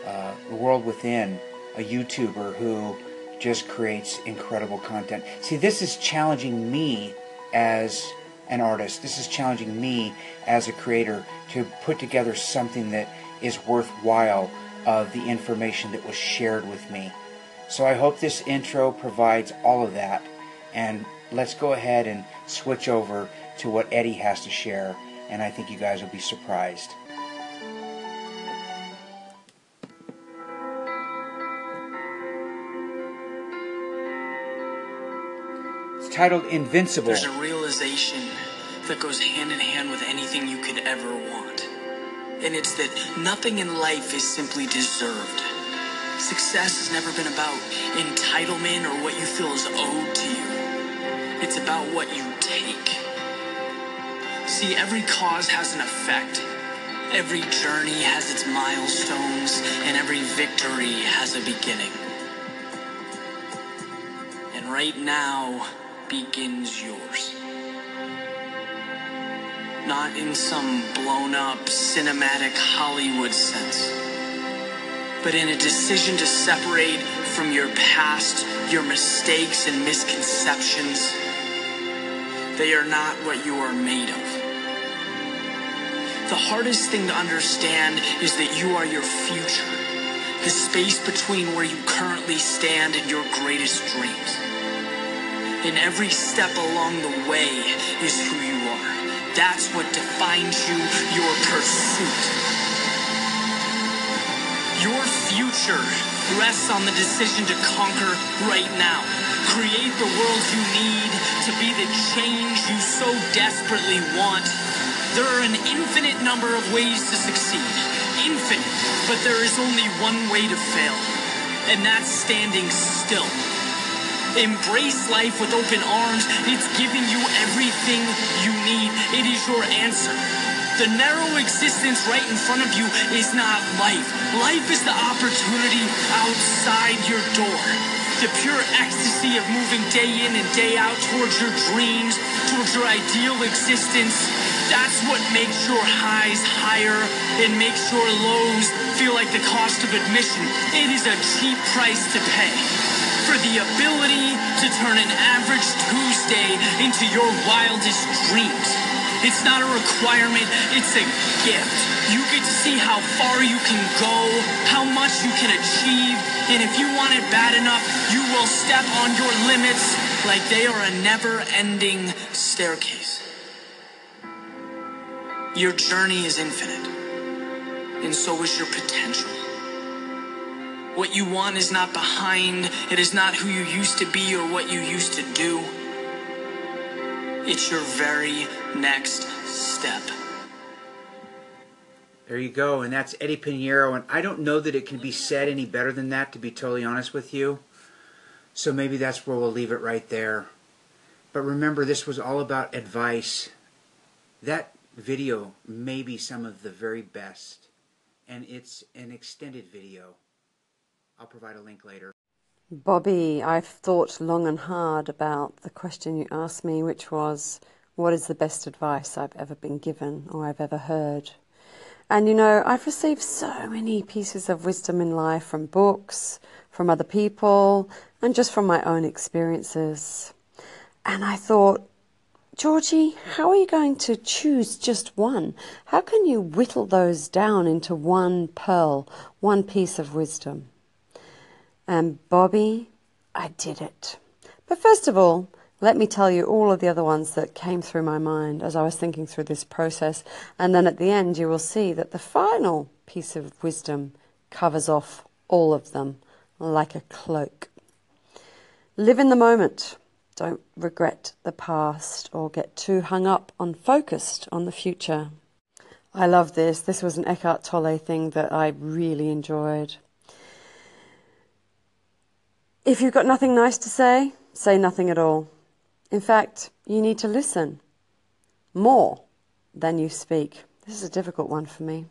uh, The World Within, a YouTuber who just creates incredible content. See, this is challenging me as an artist. This is challenging me as a creator to put together something that is worthwhile of the information that was shared with me. So I hope this intro provides all of that. And let's go ahead and switch over to what Eddie has to share. And I think you guys will be surprised. Titled Invincible. There's a realization that goes hand in hand with anything you could ever want and it's that nothing in life is simply deserved. Success has never been about entitlement or what you feel is owed to you. It's about what you take. See, every cause has an effect. Every journey has its milestones, and every victory has a beginning. And right now begins yours not in some blown up cinematic Hollywood sense, but in a decision to separate from your past, your mistakes and misconceptions. They are not what you are made of. The hardest thing to understand is that you are your future, the space between where you currently stand and your greatest dreams. And every step along the way is who you are. That's what defines you, your pursuit. Your future rests on the decision to conquer right now. Create the world you need to be the change you so desperately want. There are an infinite number of ways to succeed. Infinite. But there is only one way to fail. And that's standing still. Embrace life with open arms. It's giving you everything you need. It is your answer. The narrow existence right in front of you is not life. Life is the opportunity outside your door. The pure ecstasy of moving day in and day out towards your dreams, towards your ideal existence. That's what makes your highs higher and makes your lows feel like the cost of admission. It is a cheap price to pay for the ability to turn an average Tuesday into your wildest dreams. It's not a requirement, it's a gift. You get to see how far you can go, how much you can achieve, and if you want it bad enough, you will step on your limits like they are a never ending staircase. Your journey is infinite, and so is your potential. What you want is not behind, it is not who you used to be or what you used to do. It's your very next step. There you go, and that's Eddie Pinero, and I don't know that it can be said any better than that, to be totally honest with you. So maybe that's where we'll leave it right there. But remember, this was all about advice. That video may be some of the very best, and it's an extended video. I'll provide a link later. Bobby, I've thought long and hard about the question you asked me, which was, What is the best advice I've ever been given or I've ever heard? And you know, I've received so many pieces of wisdom in life from books, from other people, and just from my own experiences. And I thought, Georgie, how are you going to choose just one? How can you whittle those down into one pearl, one piece of wisdom? And Bobby, I did it. But first of all, let me tell you all of the other ones that came through my mind as I was thinking through this process. And then at the end, you will see that the final piece of wisdom covers off all of them like a cloak. Live in the moment. Don't regret the past or get too hung up on focused on the future. I love this. This was an Eckhart Tolle thing that I really enjoyed. If you've got nothing nice to say, say nothing at all. In fact, you need to listen more than you speak. This is a difficult one for me.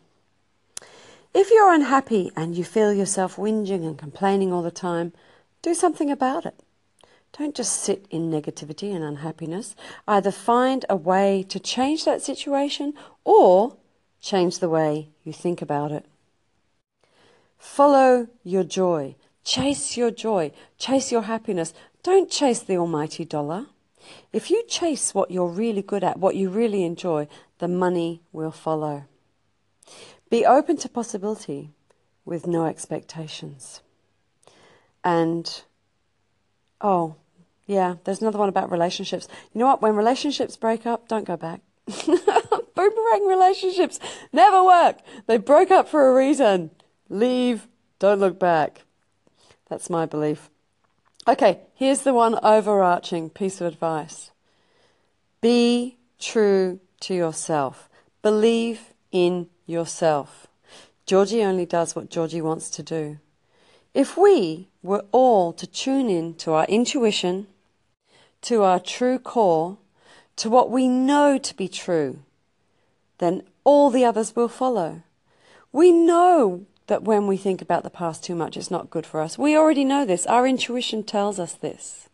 If you're unhappy and you feel yourself whinging and complaining all the time, do something about it. Don't just sit in negativity and unhappiness. Either find a way to change that situation or change the way you think about it. Follow your joy. Chase your joy. Chase your happiness. Don't chase the almighty dollar. If you chase what you're really good at, what you really enjoy, the money will follow. Be open to possibility with no expectations. And, oh, yeah, there's another one about relationships. You know what? When relationships break up, don't go back. Boomerang relationships never work. They broke up for a reason. Leave, don't look back. That's my belief. Okay, here's the one overarching piece of advice be true to yourself, believe in yourself. Georgie only does what Georgie wants to do. If we were all to tune in to our intuition, to our true core, to what we know to be true, then all the others will follow. We know that when we think about the past too much, it's not good for us. We already know this. Our intuition tells us this.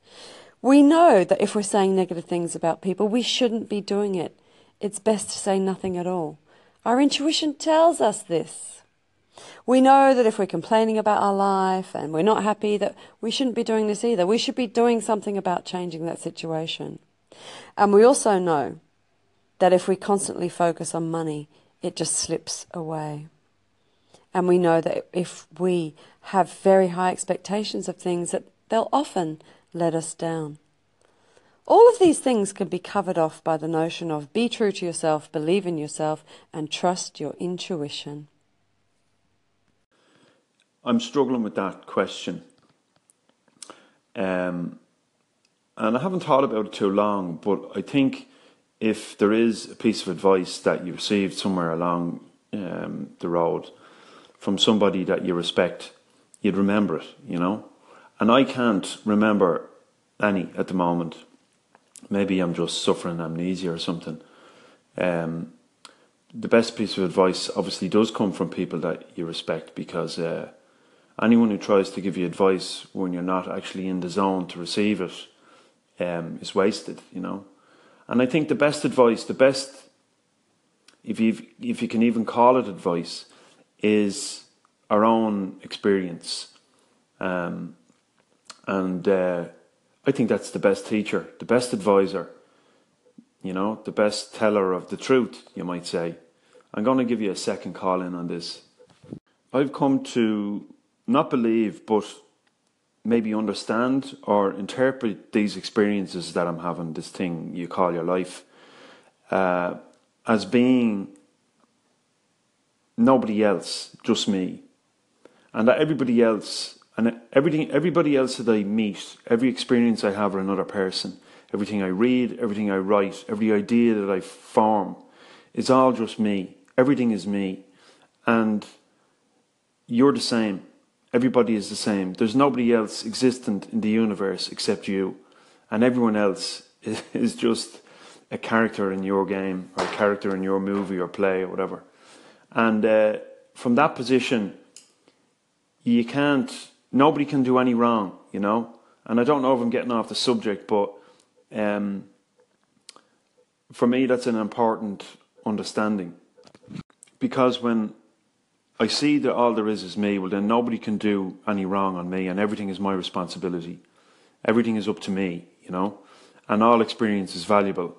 We know that if we're saying negative things about people, we shouldn't be doing it. It's best to say nothing at all. Our intuition tells us this. We know that if we're complaining about our life and we're not happy, that we shouldn't be doing this either. We should be doing something about changing that situation. And we also know that if we constantly focus on money, it just slips away. And we know that if we have very high expectations of things, that they'll often let us down. All of these things can be covered off by the notion of be true to yourself, believe in yourself, and trust your intuition. I'm struggling with that question. Um, and I haven't thought about it too long, but I think if there is a piece of advice that you received somewhere along um, the road from somebody that you respect, you'd remember it, you know? And I can't remember any at the moment. Maybe I'm just suffering amnesia or something. Um, the best piece of advice obviously does come from people that you respect because uh, anyone who tries to give you advice when you're not actually in the zone to receive it um, is wasted, you know. And I think the best advice, the best, if you if you can even call it advice, is our own experience. Um, and uh, I think that's the best teacher, the best advisor you know, the best teller of the truth, you might say. I'm going to give you a second call in on this. I've come to not believe, but maybe understand or interpret these experiences that I'm having, this thing you call your life, uh, as being nobody else, just me. And that everybody else, and everything, everybody else that I meet, every experience I have with another person, everything I read, everything I write, every idea that I form, is all just me. Everything is me. And you're the same. Everybody is the same. There's nobody else existent in the universe except you. And everyone else is just a character in your game or a character in your movie or play or whatever. And uh, from that position, you can't, nobody can do any wrong, you know? And I don't know if I'm getting off the subject, but um, for me, that's an important understanding. Because when I see that all there is is me, well, then nobody can do any wrong on me, and everything is my responsibility. Everything is up to me, you know? And all experience is valuable.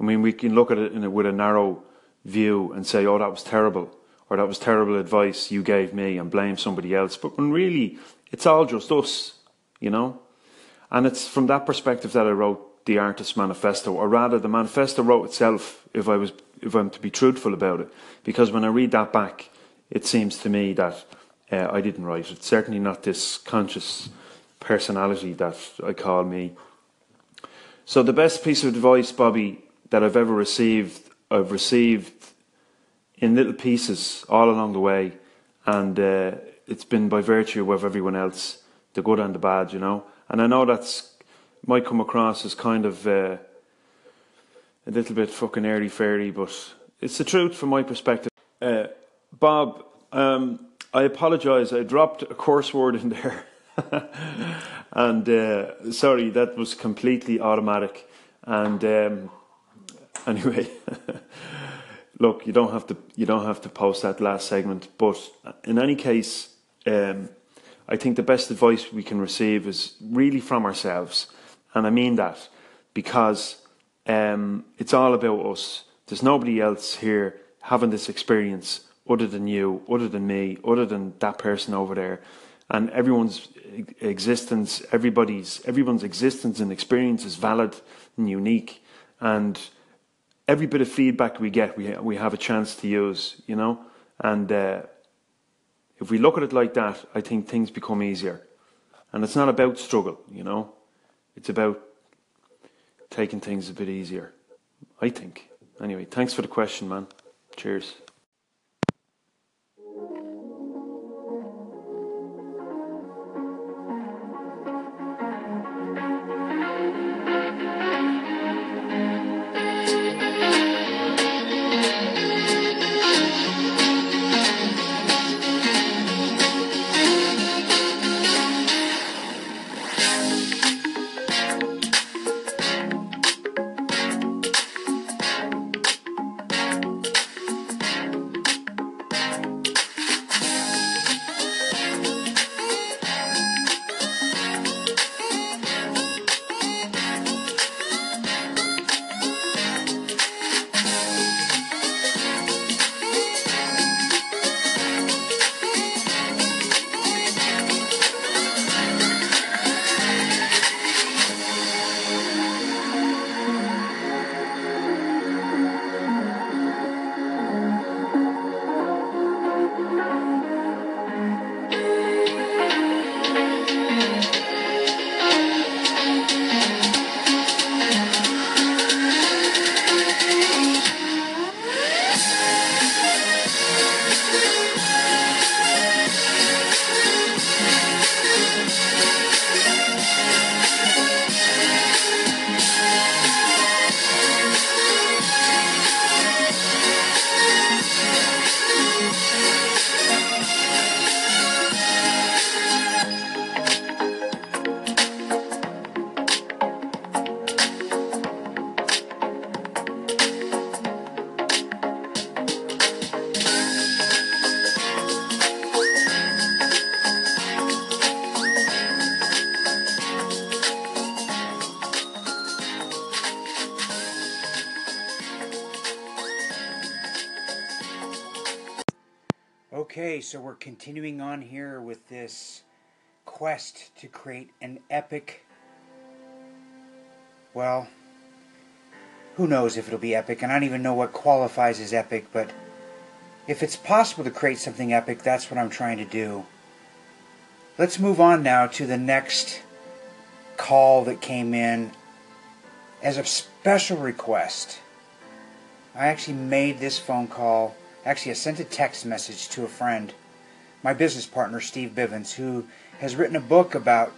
I mean, we can look at it a, with a narrow view and say, oh, that was terrible, or that was terrible advice you gave me, and blame somebody else. But when really, it's all just us, you know? And it's from that perspective that I wrote the Artist Manifesto, or rather, the manifesto wrote itself. If I was, if I'm to be truthful about it, because when I read that back, it seems to me that uh, I didn't write it. Certainly not this conscious personality that I call me. So the best piece of advice, Bobby, that I've ever received, I've received in little pieces all along the way, and uh, it's been by virtue of everyone else, the good and the bad, you know. And I know that's might come across as kind of uh, a little bit fucking airy fairy, but it's the truth from my perspective. Uh, Bob, um, I apologise. I dropped a curse word in there, and uh, sorry, that was completely automatic. And um, anyway, look, you don't have to you don't have to post that last segment. But in any case, um, I think the best advice we can receive is really from ourselves. And I mean that because um, it's all about us. There's nobody else here having this experience other than you, other than me, other than that person over there. And everyone's existence, everybody's, everyone's existence and experience is valid and unique. And every bit of feedback we get, we, we have a chance to use, you know? And uh, if we look at it like that, I think things become easier. And it's not about struggle, you know? It's about taking things a bit easier, I think. Anyway, thanks for the question, man. Cheers. Continuing on here with this quest to create an epic. Well, who knows if it'll be epic, and I don't even know what qualifies as epic, but if it's possible to create something epic, that's what I'm trying to do. Let's move on now to the next call that came in as a special request. I actually made this phone call. Actually, I sent a text message to a friend, my business partner, Steve Bivens, who has written a book about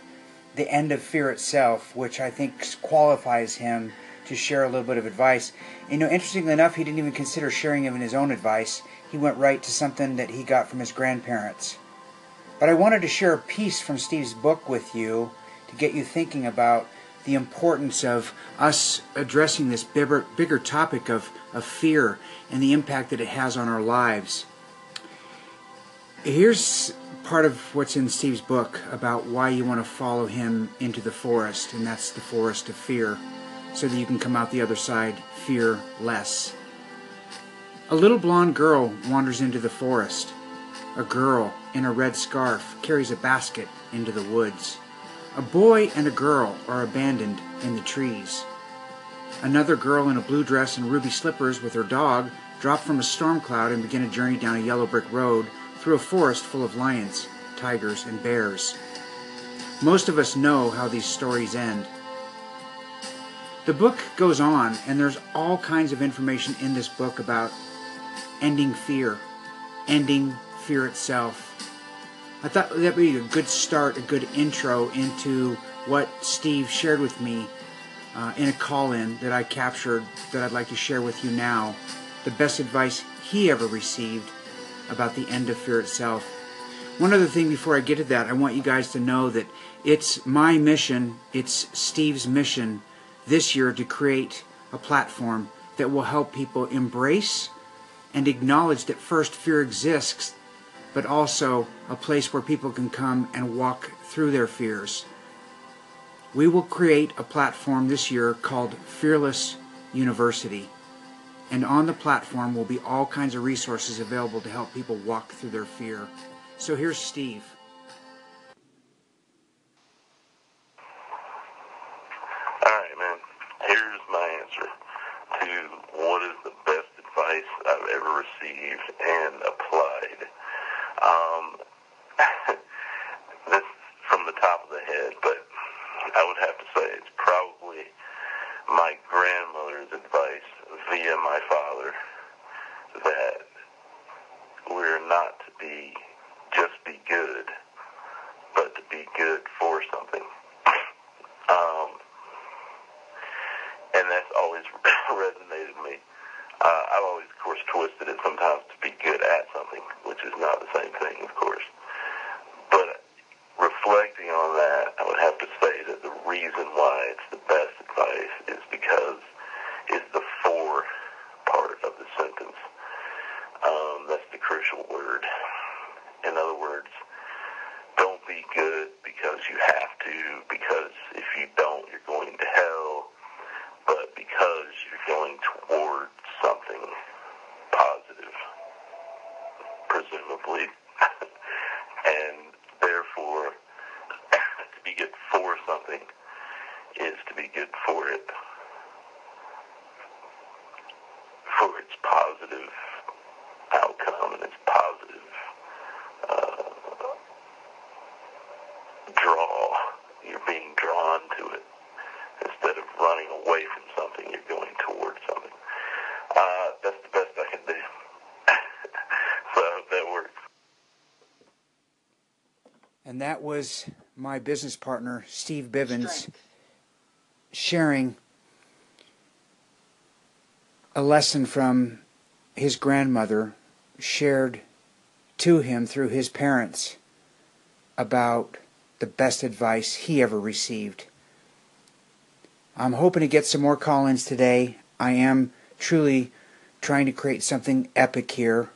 the end of fear itself, which I think qualifies him to share a little bit of advice. You know, interestingly enough, he didn't even consider sharing even his own advice. He went right to something that he got from his grandparents. But I wanted to share a piece from Steve's book with you to get you thinking about the importance of us addressing this bigger, bigger topic of, of fear and the impact that it has on our lives. Here's part of what's in Steve's book about why you want to follow him into the forest, and that's the forest of fear, so that you can come out the other side fear less. A little blonde girl wanders into the forest. A girl in a red scarf carries a basket into the woods. A boy and a girl are abandoned in the trees. Another girl in a blue dress and ruby slippers with her dog drop from a storm cloud and begin a journey down a yellow brick road through a forest full of lions, tigers, and bears. Most of us know how these stories end. The book goes on, and there's all kinds of information in this book about ending fear, ending fear itself. I thought that would be a good start, a good intro into what Steve shared with me uh, in a call in that I captured that I'd like to share with you now. The best advice he ever received about the end of fear itself. One other thing before I get to that, I want you guys to know that it's my mission, it's Steve's mission this year to create a platform that will help people embrace and acknowledge that first fear exists, but also a place where people can come and walk through their fears. We will create a platform this year called Fearless University. And on the platform will be all kinds of resources available to help people walk through their fear. So here's Steve. All right, man. Here's my answer to what is the best advice I've ever received and applied. Um, this from the top of the head, but I would have to say it's probably my grandmother's advice via my father that we're not to be just be good, but to be good for something. Um, and that's always resonated with me. Uh, I've always, of course, twisted it sometimes to be good at something, which is not the same thing, of course. But reflecting on that, I would have to say that the reason why it's the best advice is because it's the for part of the sentence. Um, that's the crucial word. In other words, don't be good because you have to, because if you don't, you're going to hell, but because you're going toward something positive, presumably. and therefore, to be good for something is to be good for it, for its positive outcome and its positive uh, draw. You're being drawn to it. Instead of running away from something, you're going towards something. Uh, that's the best I can do. so I hope that works. And that was my business partner, Steve Bivens, sharing a lesson from his grandmother shared to him through his parents about the best advice he ever received. I'm hoping to get some more call ins today. I am truly trying to create something epic here.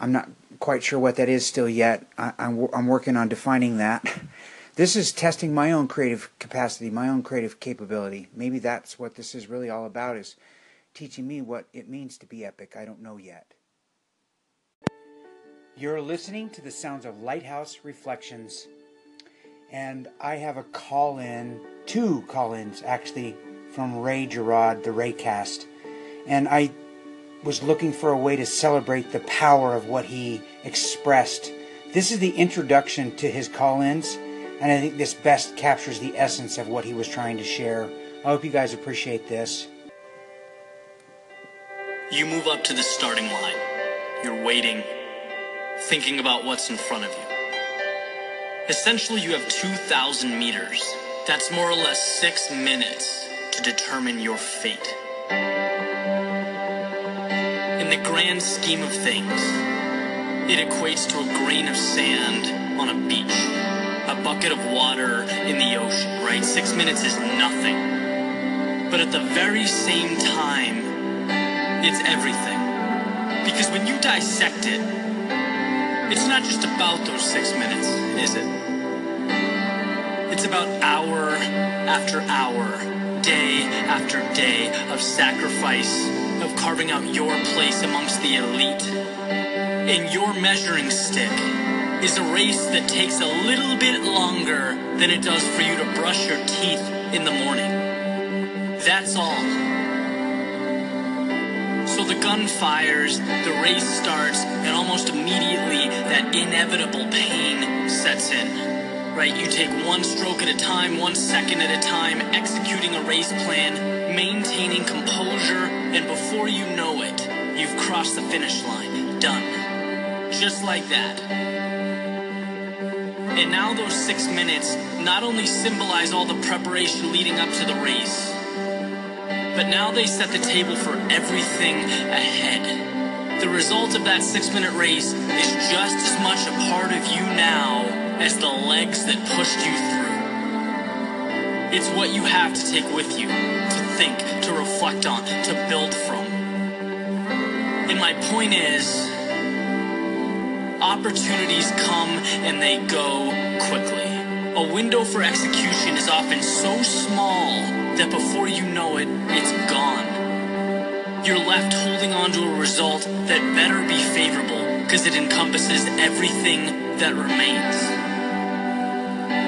I'm not quite sure what that is still yet. I, am I'm working on defining that. This is testing my own creative capacity, my own creative capability. Maybe that's what this is really all about is teaching me what it means to be epic. I don't know yet. You're listening to the sounds of Lighthouse Reflections, and I have a call in, two call ins actually, from Ray Gerard, the Raycast. And I was looking for a way to celebrate the power of what he expressed. This is the introduction to his call ins, and I think this best captures the essence of what he was trying to share. I hope you guys appreciate this. You move up to the starting line. You're waiting, thinking about what's in front of you. Essentially, you have 2,000 meters. That's more or less six minutes to determine your fate. In the grand scheme of things, it equates to a grain of sand on a beach, a bucket of water in the ocean, right? Six minutes is nothing. But at the very same time, it's everything. Because when you dissect it, it's not just about those six minutes, is it? It's about hour after hour, day after day of sacrifice, of carving out your place amongst the elite. And your measuring stick is a race that takes a little bit longer than it does for you to brush your teeth in the morning. That's all. So the gun fires, the race starts, and almost immediately that inevitable pain sets in. Right? You take one stroke at a time, one second at a time, executing a race plan, maintaining composure, and before you know it, you've crossed the finish line. Done. Just like that. And now those six minutes not only symbolize all the preparation leading up to the race, but now they set the table for everything ahead. The result of that six minute race is just as much a part of you now as the legs that pushed you through. It's what you have to take with you, think, to reflect on, to build from. And my point is, opportunities come and they go quickly. A window for execution is often so small that before you know it, it's gone. You're left holding on to a result that better be favorable because it encompasses everything that remains.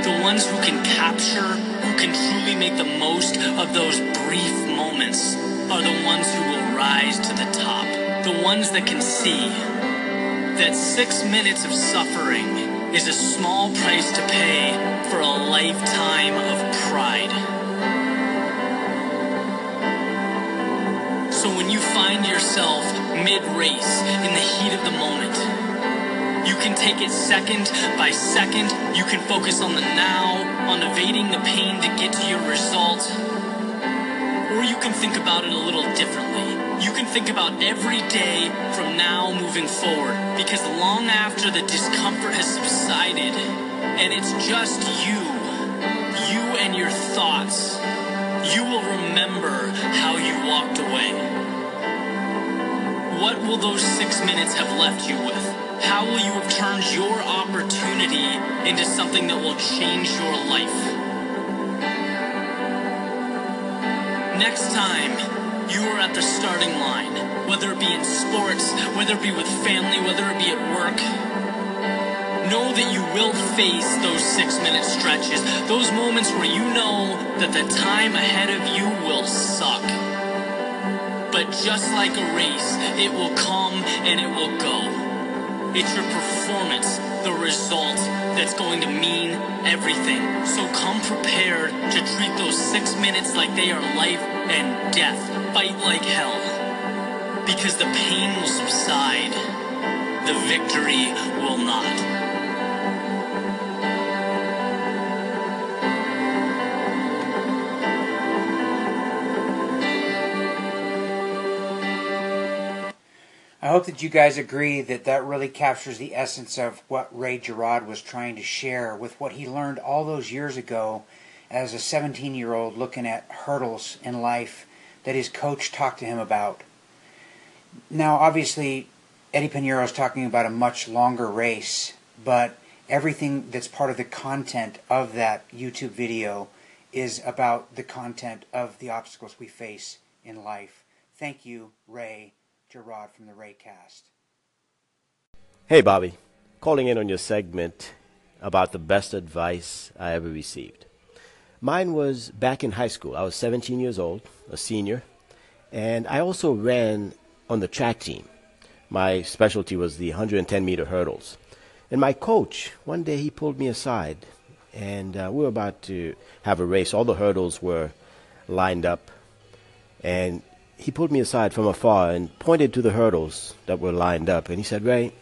The ones who can capture, can truly make the most of those brief moments, are the ones who will rise to the top. The ones that can see that six minutes of suffering is a small price to pay for a lifetime of pride. So when you find yourself mid race in the heat of the moment, you can take it second by second. You can focus on the now, on evading the pain to get to your result. Or you can think about it a little differently. You can think about every day from now moving forward because long after the discomfort has subsided and it's just you, you and your thoughts, you will remember how you walked away. What will those six minutes have left you with? How will you have turned your opportunity into something that will change your life? Next time you are at the starting line, whether it be in sports, whether it be with family, whether it be at work, know that you will face those six minute stretches, those moments where you know that the time ahead of you will suck. But just like a race, it will come and it will go. It's your performance, the result, that's going to mean everything. So come prepared to treat those six minutes like they are life and death. Fight like hell. Because the pain will subside, the victory will not. Hope that you guys agree that that really captures the essence of what Ray Gerard was trying to share with what he learned all those years ago as a 17 year old looking at hurdles in life that his coach talked to him about. Now, obviously, Eddie Pinero is talking about a much longer race, but everything that's part of the content of that YouTube video is about the content of the obstacles we face in life. Thank you, Ray Gerard from the Raycast. Hey, Bobby. Calling in on your segment about the best advice I ever received. Mine was back in high school. I was 17 years old, a senior, and I also ran on the track team. My specialty was the 110 meter hurdles. And my coach, one day he pulled me aside, and uh, we were about to have a race. All the hurdles were lined up, and he pulled me aside from afar and pointed to the hurdles that were lined up, and he said, Ray,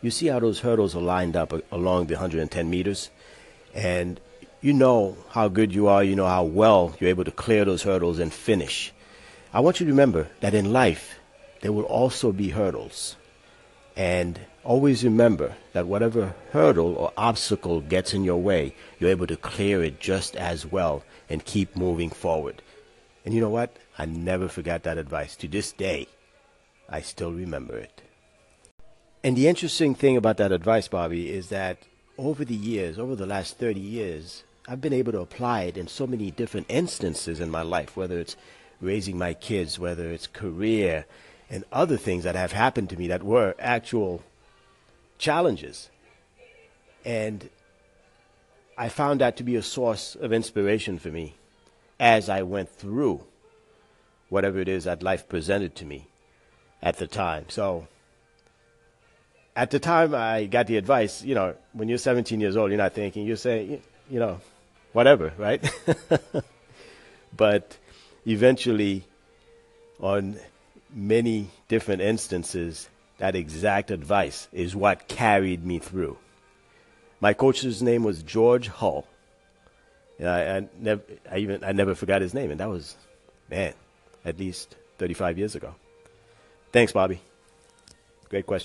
you see how those hurdles are lined up along the 110 meters? And you know how good you are, you know how well you're able to clear those hurdles and finish. I want you to remember that in life, there will also be hurdles. And always remember that whatever hurdle or obstacle gets in your way, you're able to clear it just as well and keep moving forward. And you know what? I never forgot that advice. To this day, I still remember it. And the interesting thing about that advice, Bobby, is that over the years, over the last 30 years, I've been able to apply it in so many different instances in my life, whether it's raising my kids, whether it's career, and other things that have happened to me that were actual challenges. And I found that to be a source of inspiration for me as I went through whatever it is that life presented to me at the time. So at the time I got the advice, you know, when you're 17 years old, you're not thinking, you're saying, you know, whatever, right? but eventually, on many different instances, that exact advice is what carried me through. My coach's name was George Hull. And I, I, never, I even I never forgot his name, and that was, man, at least 35 years ago. Thanks, Bobby. Great question.